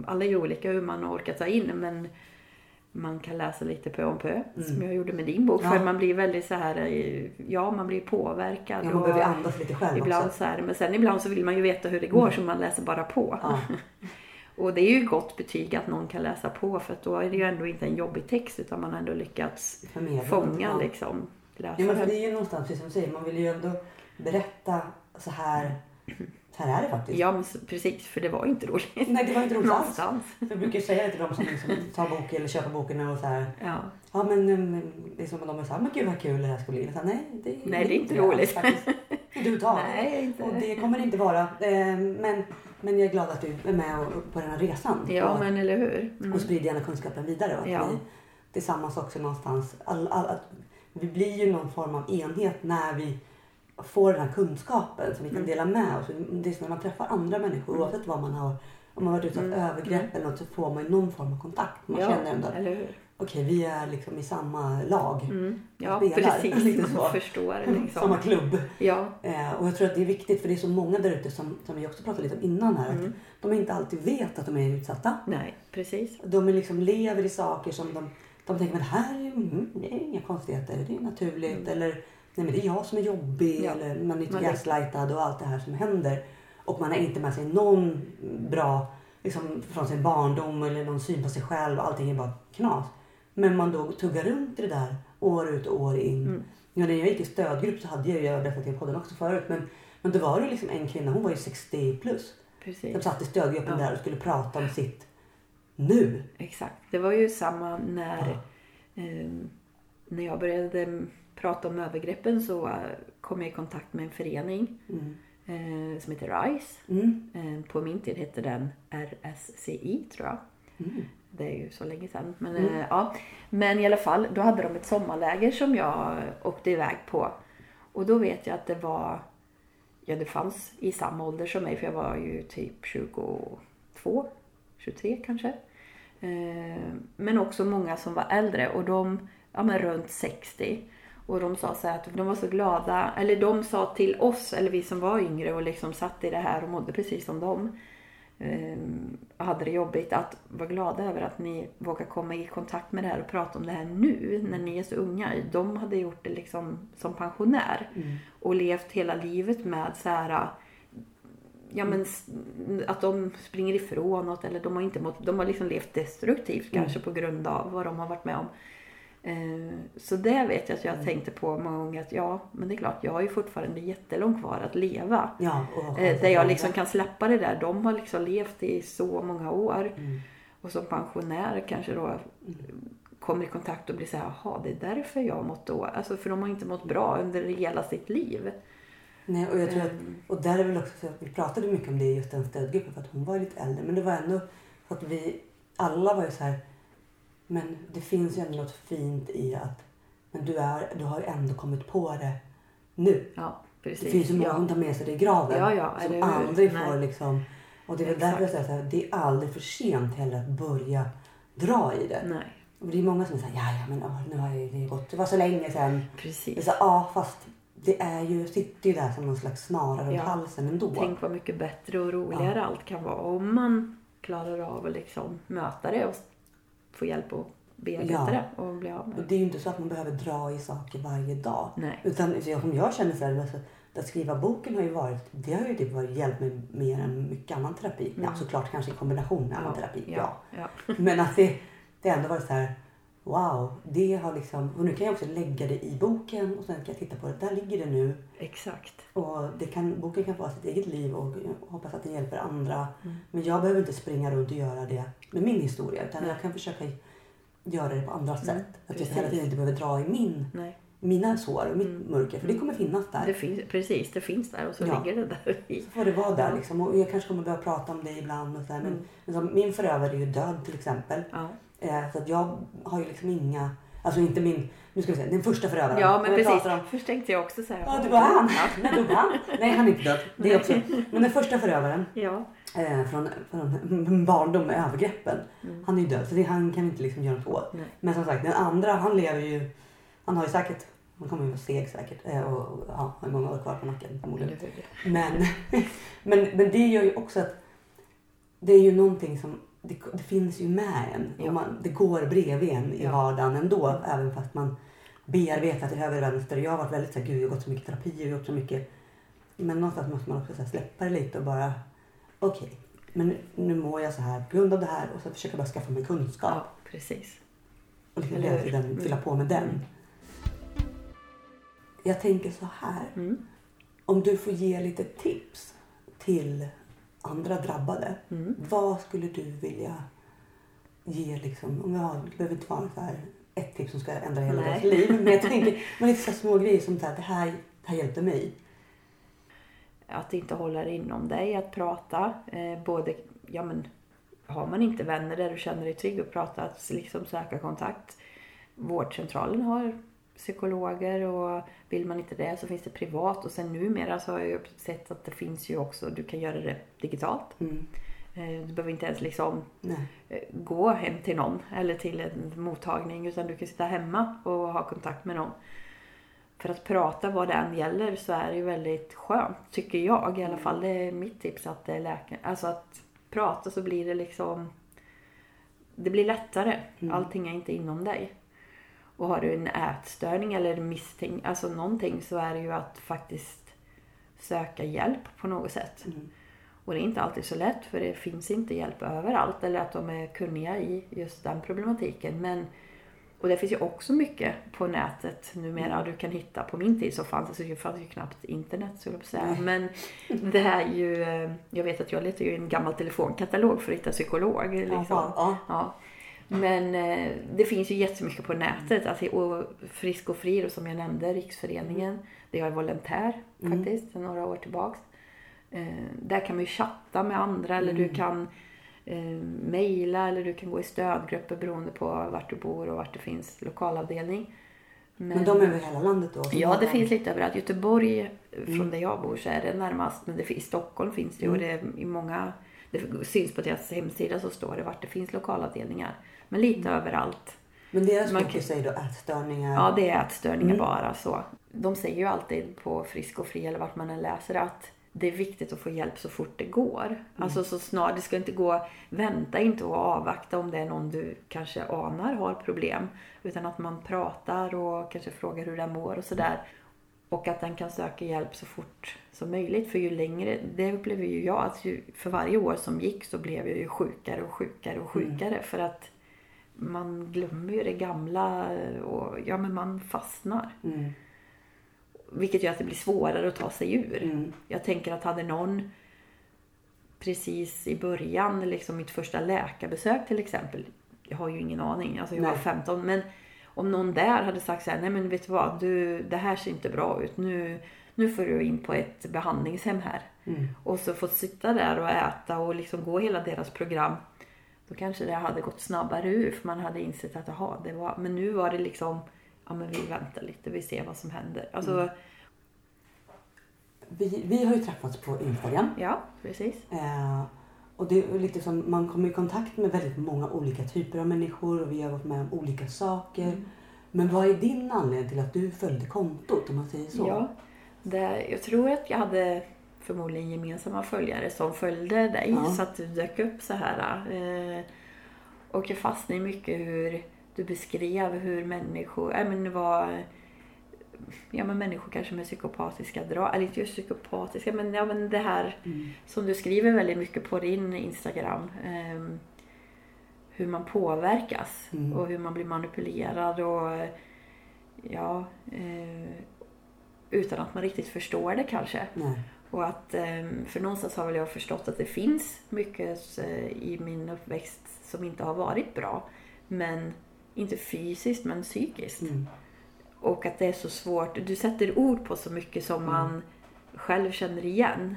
alla är ju olika hur man orkar ta in. Men man kan läsa lite pö om pö. Som jag gjorde med din bok. Mm. Ja. För man blir väldigt så här, eh, ja man blir påverkad. Ja, man behöver andas lite själv ibland också. så här, men sen ibland så vill man ju veta hur det går så man läser bara på. Ja. Och det är ju gott betyg att någon kan läsa på för att då är det ju ändå inte en jobbig text utan man har ändå lyckats Förmedla. fånga Ja. liksom Ja, men för läsaren. det är ju någonstans, precis som du säger, man vill ju ändå berätta så här. Så här är det faktiskt. Ja, men precis. För det var ju inte roligt. Nej, det var inte roligt alls. Jag brukar säga det till de som liksom tar boken eller köper boken och så här. Ja. Ja men liksom de är så här, men gud vad kul det här ska bli. Så här, nej, det, Nej, det är inte alls roligt. faktiskt. Överhuvudtaget. Nej, inte. Och det kommer det inte vara. Eh, Men, men jag är glad att du är med och- på den här resan. Ja, och, men eller hur? Mm. och sprider gärna kunskapen vidare. Och att Ja. vi tillsammans också någonstans. All, all, att vi blir ju någon form av enhet när vi får den här kunskapen som vi kan Mm. dela med oss. Det är så när man träffar andra människor oavsett vad man har om man har varit utsatt för Mm. övergrepp eller något så får man ju någon form av kontakt. Man ja, känner ändå att? Okej vi är liksom i samma lag. Mm. Ja, spelar, precis. lite Man så. förstår Samma liksom. klubb. Ja. Eh, och jag tror att det är viktigt för det är så många där ute som, som vi också pratade lite om innan här. Mm. Att de inte alltid vet att de är utsatta. Nej, precis. De är liksom lever i saker som de, de tänker men här är, mm, det är inga konstigheter, det är naturligt. Eller nej men det är jag som är jobbig. Mm. Ja. Eller man är är- gaslightad och allt det här som händer. Och man har inte med sig någon bra liksom, från sin barndom eller någon syn på sig själv. Allting är bara knas. Men man då tuggar runt i det där år ut och år in. Mm. Ja, när jag gick i stödgrupp så hade jag ju, jag har berättat i podden också förut, men, men då var det liksom en kvinna, hon var ju 60 plus. Precis. Som satt i stödgruppen Ja. där och skulle prata om sitt nu. Exakt. Det var ju samma när, eh, när jag började prata om övergreppen så eh, kom jag i kontakt med en förening Mm. eh, som heter RISE. Mm. Eh, på min tid hette den RSCI tror jag. Det är ju så länge sedan. Men, Mm. eh, ja. men i alla fall, då hade de ett sommarläger som jag åkte iväg på. Och då vet jag att det var, ja det fanns i samma ålder som mig för jag var ju typ 22, 23 kanske. Eh, men också många som var äldre och de, ja men runt 60. Och de sa så här att de var så glada, eller de sa till oss, eller vi som var yngre och liksom satt i det här och mådde precis som dem. Eh, hade det jobbigt att vara glada över att ni vågar komma i kontakt med det här och prata om det här nu när ni är så unga. De hade gjort det liksom som pensionär Mm. och levt hela livet med så här Ja men att de springer ifrån något eller de har inte mått, de har liksom levt destruktivt kanske på grund av vad de har varit med om. Eh, Så det vet jag att jag tänkte på många gånger att ja, men det är klart jag har ju fortfarande jättelångt kvar att leva. Ja, och, Eh, Där jag liksom kan släppa det där. De har liksom levt i så många år. Mm. Och som pensionär kanske då kommer i kontakt och blir så här, jaha det är därför jag har mått då. Alltså för de har inte mått bra under hela sitt liv. Nej, och jag tror att, Ehm. och där är väl också så att vi pratade mycket om det i just den stödgruppen för att hon var lite äldre. Men det var ändå så att vi alla var ju så här, men det finns ju ändå något fint i att, men du, är, du har ju ändå kommit på det nu. Ja, precis. Det finns ju många ja. som tar med sig det i graven. Ja, ja, som hur? aldrig Nej. får liksom, och det är väl därför jag säger så här, det är aldrig för sent heller att börja dra i det. Nej, Och det är många som säger, ja, ja men åh, nu har ju det gått, det var så länge sedan. Precis. så, ja fast det är ju, sitter ju där som någon slags snara runt Ja. halsen ändå. Tänk vad mycket bättre och roligare allt kan vara om man klarar av att liksom möta det och få hjälp att bearbeta Ja. det och bli av Och med det. det är ju inte så att man behöver dra i saker varje dag. Nej. Utan som jag känner så här, alltså, att skriva boken har ju varit, det har ju typ varit hjälpt mig mer än mycket annan terapi. Ja, såklart kanske i kombination med annan terapi. Ja. ja. Men att det, det har ändå varit så här, wow, det har liksom, och nu kan jag också lägga det i boken och sen kan jag titta på det, där ligger det nu. Exakt. Och det kan, boken kan få sitt eget liv och hoppas att den hjälper andra. Mm. Men jag behöver inte springa runt och göra det med min historia utan jag kan försöka göra det på andra sätt. Att jag hela tiden inte behöver dra i min, Nej. mina sår och mitt mörker för det kommer finnas där. Det finns, precis, det finns där och så Ja. ligger det där i. Så får det vara där liksom. Och jag kanske kommer behöva prata om det ibland. Och så här, men, men som, min förövare är ju död till exempel. Ja. Eh, så att jag har ju liksom inga, alltså inte min, nu ska vi se, den första förövaren. Ja men precis. om- Först tänkte jag också säga. Ja, det var han. Nej, det var han. Nej, han är inte död. Det är också. Men den första förövaren Ja. eh, från, från barndom med övergreppen. Han är ju död så det, han kan inte liksom göra något åt. Nej. Men som sagt den andra han lever ju, han har ju säkert, han kommer ju vara seg säkert eh, och, och ja, har många år kvar på nacken förmodligen. Men, men, men det gör ju också att det är ju någonting som det, det finns ju med en. Ja. Och man, det går bredvid en i Ja. vardagen ändå. Även fast man bearbetar till höger och vänster. Jag har varit väldigt så här, gud jag har gått så mycket terapi och gjort så mycket. Men någonstans måste man också så släppa det lite och bara okej. men nu, nu mår jag så här på grund av det här och så försöker jag bara skaffa mig kunskap. Ja, precis. Och liksom hela tiden Mm. fylla på med den. Jag tänker så här. Mm. Om du får ge lite tips till andra drabbade. Mm. Vad skulle du vilja ge liksom? Om jag har, det behöver inte vara så här ett tips som ska ändra hela Nej. deras liv. Men jag tänker men lite så små grejer som så här, det här, det här hjälpte mig. Att inte hålla det inom dig, att prata. Eh, både, ja men, har man inte vänner där du känner dig trygg att prata, att liksom söka kontakt. Vårdcentralen har psykologer och vill man inte det så finns det privat. Och sen numera så har jag ju sett att det finns ju också, du kan göra det digitalt. Mm. Eh, Du behöver inte ens liksom Nej. eh, gå hem till någon eller till en mottagning utan du kan sitta hemma och ha kontakt med någon. För att prata vad det än gäller så är det ju väldigt skönt, tycker jag i alla fall. Det är mitt tips att det är läkaren. Alltså att prata så blir det liksom... Det blir lättare. Allting är inte inom dig. Och har du en ätstörning eller misstänk, alltså någonting så är det ju att faktiskt söka hjälp på något sätt. Mm. Och det är inte alltid så lätt för det finns inte hjälp överallt eller att de är kunniga i just den problematiken. Men, och det finns ju också mycket på nätet numera du kan hitta. På min tid så fanns det, så det fanns ju knappt internet så jag säga. Men det är ju, eh, jag vet att jag letar ju i en gammal telefonkatalog för att hitta psykolog. Liksom. Jaha, ja. Ja. Men eh, det finns ju jättemycket på nätet. Alltså, och Frisk och Fri, som jag nämnde, Riksföreningen. Det är jag volontär faktiskt, sedan några år tillbaks. Eh, där kan man ju chatta med andra eller du kan eh, mejla eller du kan gå i stödgrupper beroende på vart du bor och vart det finns lokalavdelning. Men de är över hela landet då? Ja, det finns lite överallt. Göteborg, från där jag bor, så är det närmast. Men det, i Stockholm finns det ju och det är i många... Det syns på deras hemsida så står det vart det finns lokalavdelningar. Men lite överallt. Men deras Man fokus är då ätstörningar? Ja, det är ätstörningar bara så. De säger ju alltid på Frisk och Fri eller vart man än läser att det är viktigt att få hjälp så fort det går. Alltså så snart, det ska inte gå, vänta inte och avvakta om det är någon du kanske anar har problem. Utan att man pratar och kanske frågar hur den mår och sådär. Och att den kan söka hjälp så fort som möjligt. För ju längre, det upplever ju jag, att ju, för varje år som gick så blev jag ju sjukare och sjukare och sjukare. För att man glömmer ju det gamla och ja men man fastnar. Mm. Vilket gör att det blir svårare att ta sig ur. Mm. Jag tänker att hade någon precis i början, liksom mitt första läkarbesök till exempel. Jag har ju ingen aning, alltså jag var Nej. 15. Men om någon där hade sagt så här, nej men vet du vad, du, det här ser inte bra ut. Nu, nu får du in på ett behandlingshem här. Mm. Och så fått sitta där och äta och liksom gå hela deras program. Då kanske det hade gått snabbare ur för man hade insett att aha, det var, men nu var det liksom, ja men vi väntar lite, vi ser vad som händer. Alltså, Mm. Vi, vi har ju träffats på Instagram. ja precis. Eh, och det är lite som, man kommer i kontakt med väldigt många olika typer av människor och vi har varit med om olika saker. Mm. Men vad är din anledning till att du följde kontot om man säger så? Ja, det, jag tror att jag hade förmodligen gemensamma följare som följde dig Ja. så att du dök upp så här. Eh, och jag fastnade mycket hur du beskrev hur människor, äh, men var ja, men människor kanske med psykopatiska drag, eller inte just psykopatiska men, ja, men det här Mm. som du skriver väldigt mycket på din Instagram. ehm, hur man påverkas Mm. och hur man blir manipulerad och eh, ja, eh, utan att man riktigt förstår det kanske. Nej. Och att, ehm, för någonstans har väl jag förstått att det finns mycket eh, i min uppväxt som inte har varit bra. Men inte fysiskt men psykiskt. Mm. Och att det är så svårt. Du sätter ord på så mycket som Mm. man själv känner igen.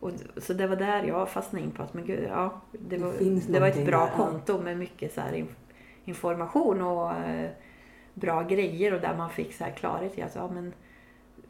Och, så det var där jag fastnade in på att men gud, ja, det, Det var, det var ett bra där, konto med mycket så här inf- information och eh, bra grejer och där man fick så här klarhet i att ja, men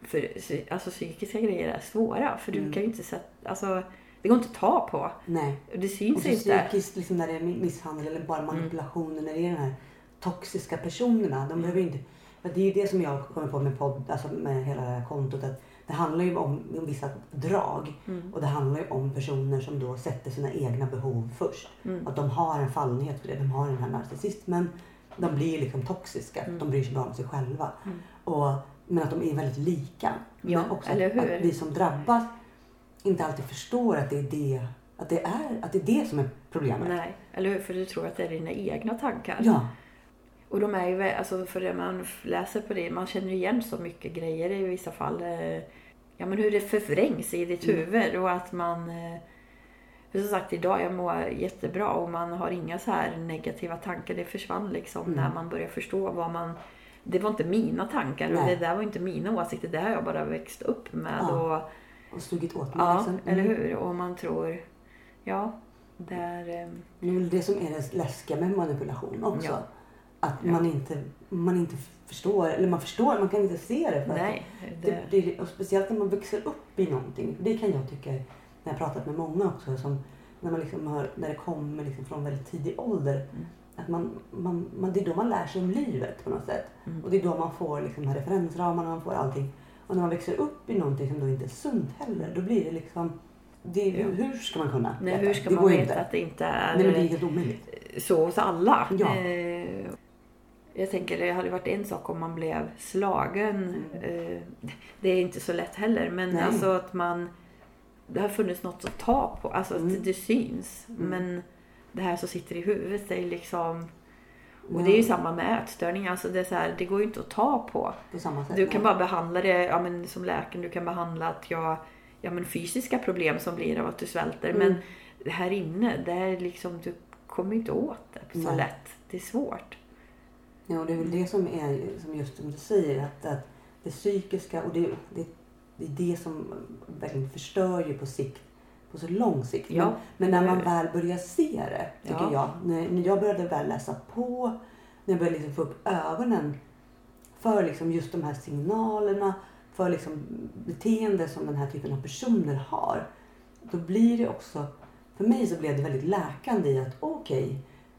för, alltså, psykiska grejer är svåra för du Mm. kan ju inte sätta, alltså det går inte att ta på. Nej. Det Och syns så inte. psykiskt, liksom när det är misshandel eller bara Mm. manipulationer, när det är de här toxiska personerna. De Mm. behöver inte... för Det är ju det som jag kommer på med podd, alltså med hela det här kontot. Att det handlar ju om, om vissa drag. Mm. Och det handlar ju om personer som då sätter sina egna behov först. Mm. Att de har en fallenhet för det. De har den här narcissismen. De blir liksom toxiska. Mm. De bryr sig bara om sig själva. Mm. Och, men att de är väldigt lika. Ja, men också eller hur? att vi som drabbas inte alltid förstår att det är det, att det är, att det, är det som är problemet. Nej, eller hur? För du tror att det är dina egna tankar. Ja, Och de är ju, alltså för det man läser på det, man känner ju igen så mycket grejer i vissa fall. eh, Ja men hur det förvrängs i ditt Mm. huvud och att man... eh, För som sagt idag, jag mår jättebra och man har inga så här negativa tankar. Det försvann liksom Mm. när man började förstå vad man... Det var inte mina tankar och det där var inte mina åsikter. Det har jag bara växt upp med. Ja, Och, och sugit åt mig. ja, liksom. eller Mm. hur? Och man tror... Ja, där... eh, Det är väl det som är det läskiga med manipulation också. Ja. Att man, inte, man inte förstår, eller man förstår, man kan inte se det. För att Nej, Det, det, det, och speciellt när man växer upp i någonting. Det kan jag tycka, när jag har pratat med många också, som, när, man liksom har, när det kommer liksom från väldigt tidig ålder. Mm. Att man, man, man, det är då man lär sig om livet på något sätt. Mm. Och det är då man får liksom här referensramarna, man får allting. Och när man växer upp i någonting som då inte är sunt heller, då blir det liksom... Det, Ja. hur, ska man kunna Nej, hur ska det man veta inte. att det inte är, Nej, men det är helt omöjligt. så hos alla? Ja. Eh, jag tänker det hade varit en sak om man blev slagen. Eh, det är inte så lätt heller. Men Mm. Nej. alltså att man... Det har funnits något att ta på. Alltså att Mm. det syns. Mm. Men det här som sitter i huvudet det är liksom... Och det är ju samma med ätstörningar. Alltså det, är så här, det går ju inte att ta på. På sätt. Du kan bara behandla det ja, men som läkare. Du kan behandla att jag, ja, men fysiska problem som blir av att du svälter. Mm. Men det här inne, det är liksom, du kommer inte åt det så lätt. Det är svårt. Ja, och det är väl det som är, som just som du säger, att, att det psykiska och det, det, det är det som verkligen förstör ju på sikt, på så lång sikt. Ja, men, men när man det- väl börjar se det, tycker Ja. jag, när, när jag började väl läsa på, när jag började liksom få upp ögonen för liksom just de här signalerna, för liksom beteende som den här typen av personer har. Då blir det också, för mig så blev det väldigt läkande i att okej,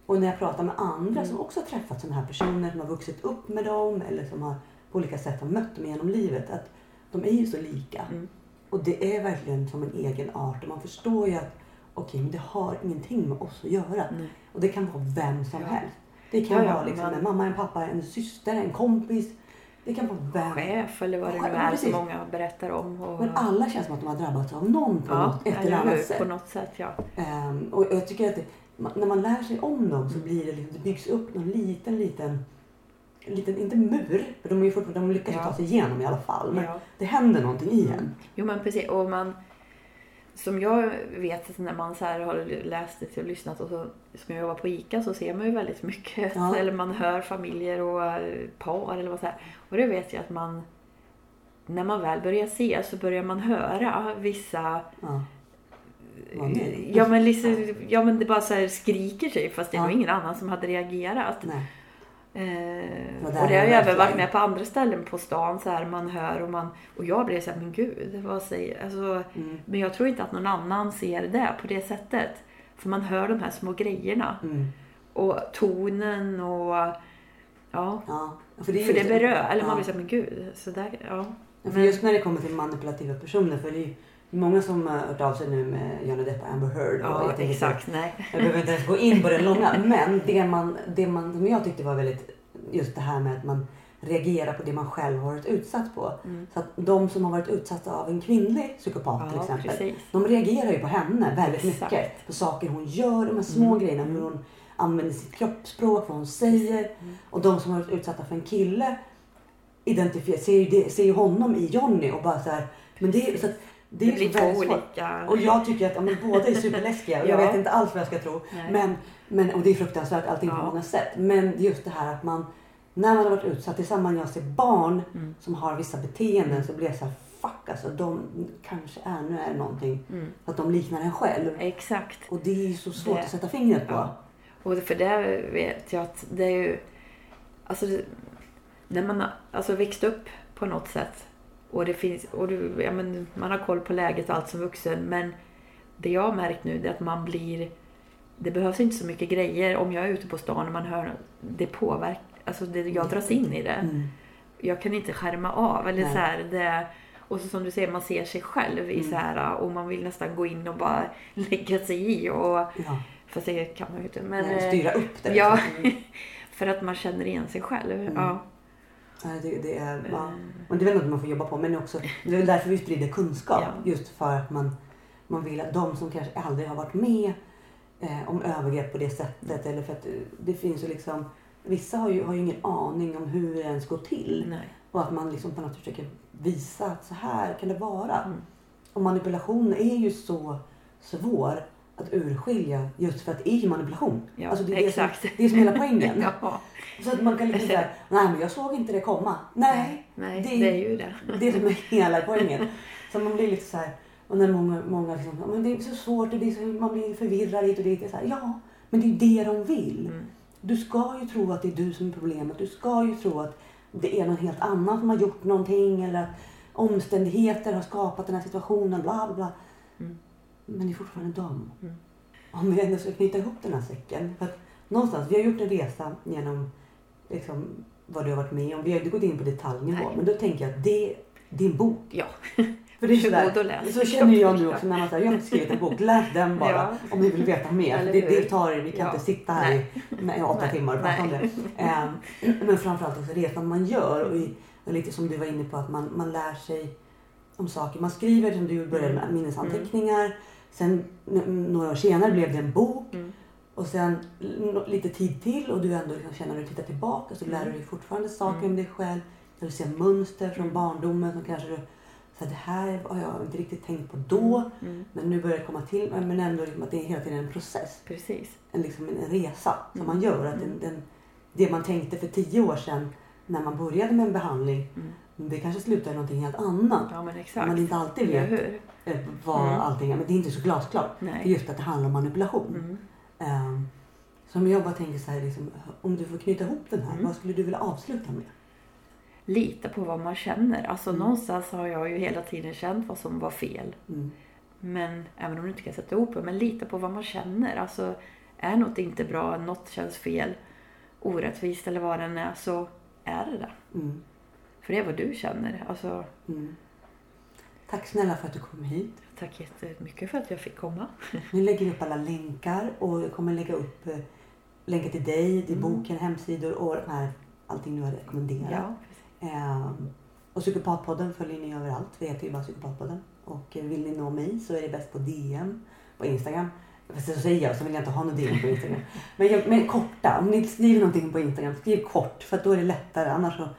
och när jag pratar med andra Mm. som också har träffat sådana här personer som har vuxit upp med dem eller som har på olika sätt har mött dem genom livet. Att de är ju så lika. Mm. Och det är verkligen som en egen art och man förstår ju att okej, men det har ingenting med oss att göra. Nej. Och det kan vara vem som Ja. helst. Det kan Ja, ja, vara liksom men- en mamma, en pappa, en syster, en kompis. Det kan vara vem. Chef eller vad det nu är som många berättar om. Och, Men alla känns som att de har drabbats av någon på ja, något, ett eller eller annat sätt. På något sätt, ja. Ehm, och jag tycker att det, när man lär sig om dem så Mm. blir det liksom, det byggs upp någon liten, liten, liten inte mur, för de, är ju fortfarande, de lyckas ju Ja. ta sig igenom i alla fall. Men ja. det händer någonting i en. Mm. Jo men precis. Och man, som jag vet när man så här har läst det och lyssnat och så som jag jobbar på ICA så ser man ju väldigt mycket. Ja. Eller man hör familjer och eh, par eller vad så här. Och det vet jag att man när man väl börjar se så börjar man höra vissa Ja. Du? Ja men, liksom, ja men det bara så här skriker sig fast det är Ja. nog ingen annan som hade reagerat. Nej. Eh, Och det har det även varit med på andra ställen på stan så här man hör och man och jag blev så här, men gud vad säger alltså, Mm. Men jag tror inte att någon annan ser det på det sättet. För man hör de här små grejerna Mm. och tonen och ja. Ja. För det, För det berör, eller man ja. blir så här, men gud, så där, ja. Ja, För just när det kommer till manipulativa personer, för det är ju många som har hört av sig nu med Johnny Depp och Amber Heard. och Ja, jag exakt, nej. Jag behöver inte ens gå in på den långa. Men det man, det man, som jag tyckte var väldigt, just det här med att man reagerar på det man själv har varit utsatt på. Mm. Så att de som har varit utsatta av en kvinnlig psykopat till Ja, exempel. precis. De reagerar ju på henne väldigt Exakt. mycket. På saker hon gör, de här små Mm. grejerna. Hur hon använder sitt kroppsspråk, vad hon säger. Mm. Och de som har varit utsatta för en kille identifierar, ser, ju det, ser ju honom i Johnny och bara så här. Men det, är- så att, det, Det är blir två olika. Och jag tycker att ja, men båda är superläskiga och jag Ja. vet inte alls vad jag ska tro. Nej. Men, men, och det är fruktansvärt allting på Ja. många sätt. Men just det här att man, när man har varit utsatt, när jag ser barn Mm. som har vissa beteenden så blir jag så här, fuck alltså de kanske är, nu är det någonting. Mm. Att de liknar en själv. Exakt. Och det är ju så svårt Det- att sätta fingret på. Ja. Och för det vet jag att det är ju... Alltså, när man har alltså, växt upp på något sätt och det finns... Och du, ja, men, man har koll på läget och allt som vuxen. Men det jag har märkt nu är att man blir... Det behövs inte så mycket grejer. Om jag är ute på stan och man hör... Det påverkar... Alltså det, jag dras in i det. Mm. Jag kan inte skärma av. Eller Nej. så här, det, och så som du säger, man ser sig själv i Mm. så här och man vill nästan gå in och bara lägga sig i. Och, Ja. fast det kan man ju inte. Men, Nej, styra upp det. Ja, liksom. Mm. för att man känner igen sig själv. Mm. Ja. Nej, det, det är, ja. Eh, Och det är väl något man får jobba på. Men också, det är väl därför vi sprider kunskap. Ja. Just för att man, man vill att de som kanske aldrig har varit med eh, om övergrepp på det sättet. Eller för att eh, det finns ju liksom, vissa har ju, har ju ingen aning om hur det ens går till. Nej. Och att man liksom på något sätt försöker visa att så här kan det vara. Mm. Och manipulation är ju så svår att urskilja just för att det är ju manipulation. Ja, Alltså det, är det, som, exakt. det är som hela poängen. ja. Så att man kan liksom säga, nej men jag såg inte det komma. Nej, Nej, det- det, är ju det. det är som är hela poängen. Så man blir lite så här, och när många, många liksom, "Ja, men det är så svårt och det så, man blir förvirrad hit och dit. Det så här, ja, men det är ju det de vill. Mm. Du ska ju tro att det är du som är problemet. Du ska ju tro att det är någon helt annan som har gjort någonting eller att omständigheter har skapat den här situationen. Bla bla, bla. Mm. Men det är fortfarande dem. Mm. Om vi ändå ska knyta ihop den här säcken. För att någonstans, vi har gjort en resa genom liksom, vad du har varit med om. Vi har inte gått in på detaljnivå. Men då tänker jag att det, är en bok. Ja. För det är sådär, så känner jag nu också när man säger jag har inte skrivit en bok. Läs den bara Ja. om ni vill veta mer. Det, det tar vi kan Ja. inte sitta här i nej, åtta Nej. timmar och prata om det. Ehm, men framförallt också resan man gör. Och, i, och lite som du var inne på att man, man lär sig om saker. Man skriver som du började med minnesanteckningar. Sen några år senare blev det en bok. Mm. Och sen lite tid till och du ändå liksom känner när du tittar tillbaka så lär du dig fortfarande saker Mm. om dig själv. När du ser mönster från Mm. barndomen som kanske du så det här har jag inte riktigt tänkt på då. Mm. Men nu börjar det komma till men ändå liksom att det är hela tiden en process. Precis. En, liksom en resa som Mm. man gör. Att den, den, det man tänkte för tio år sedan när man började med en behandling Mm. det kanske slutar i någonting helt annat. Ja men exakt. man inte alltid vet hur? Vad Mm. allting är. Men det är inte så glasklart. Det är Nej. just att det handlar om manipulation. Mm. Um, som jag bara tänker så här, liksom, om du får knyta ihop den här, Mm. vad skulle du vilja avsluta med? Lita på vad man känner. Alltså Mm. någonstans har jag ju hela tiden känt vad som var fel. Mm. Men även om du inte kan sätta ihop det, men lita på vad man känner. Alltså är något inte bra, något känns fel, orättvist eller vad det än är, så är det det. Mm. För det är vad du känner. Alltså, Mm. Tack snälla för att du kom hit. Tack jättemycket för att jag fick komma. Nu lägger vi upp alla länkar och jag kommer lägga upp eh, länkar till dig, till Mm. boken, hemsidor och de här, allting du har rekommenderat. Ja, Ehm, och Psykopatpodden följer ni överallt. Vi heter ju bara Psykopatpodden. Och eh, vill ni nå mig så är det bäst på DM på Instagram. Fast så säger jag så vill jag inte ha någon DM på Instagram. Men, jag, men korta, om ni skriver någonting på Instagram, skriv kort för då är det lättare. Annars så,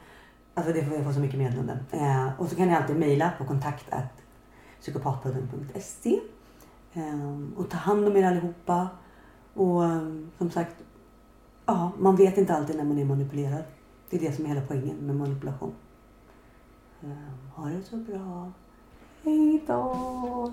alltså det får jag får så mycket meddelanden. Eh, och så kan ni alltid mejla på kontakt psykopatpodden.se. Eh, och ta hand om er allihopa. Och eh, som sagt, ja, man vet inte alltid när man är manipulerad. Det är det som är hela poängen med manipulation. Ehm, ha det så bra. Hej då!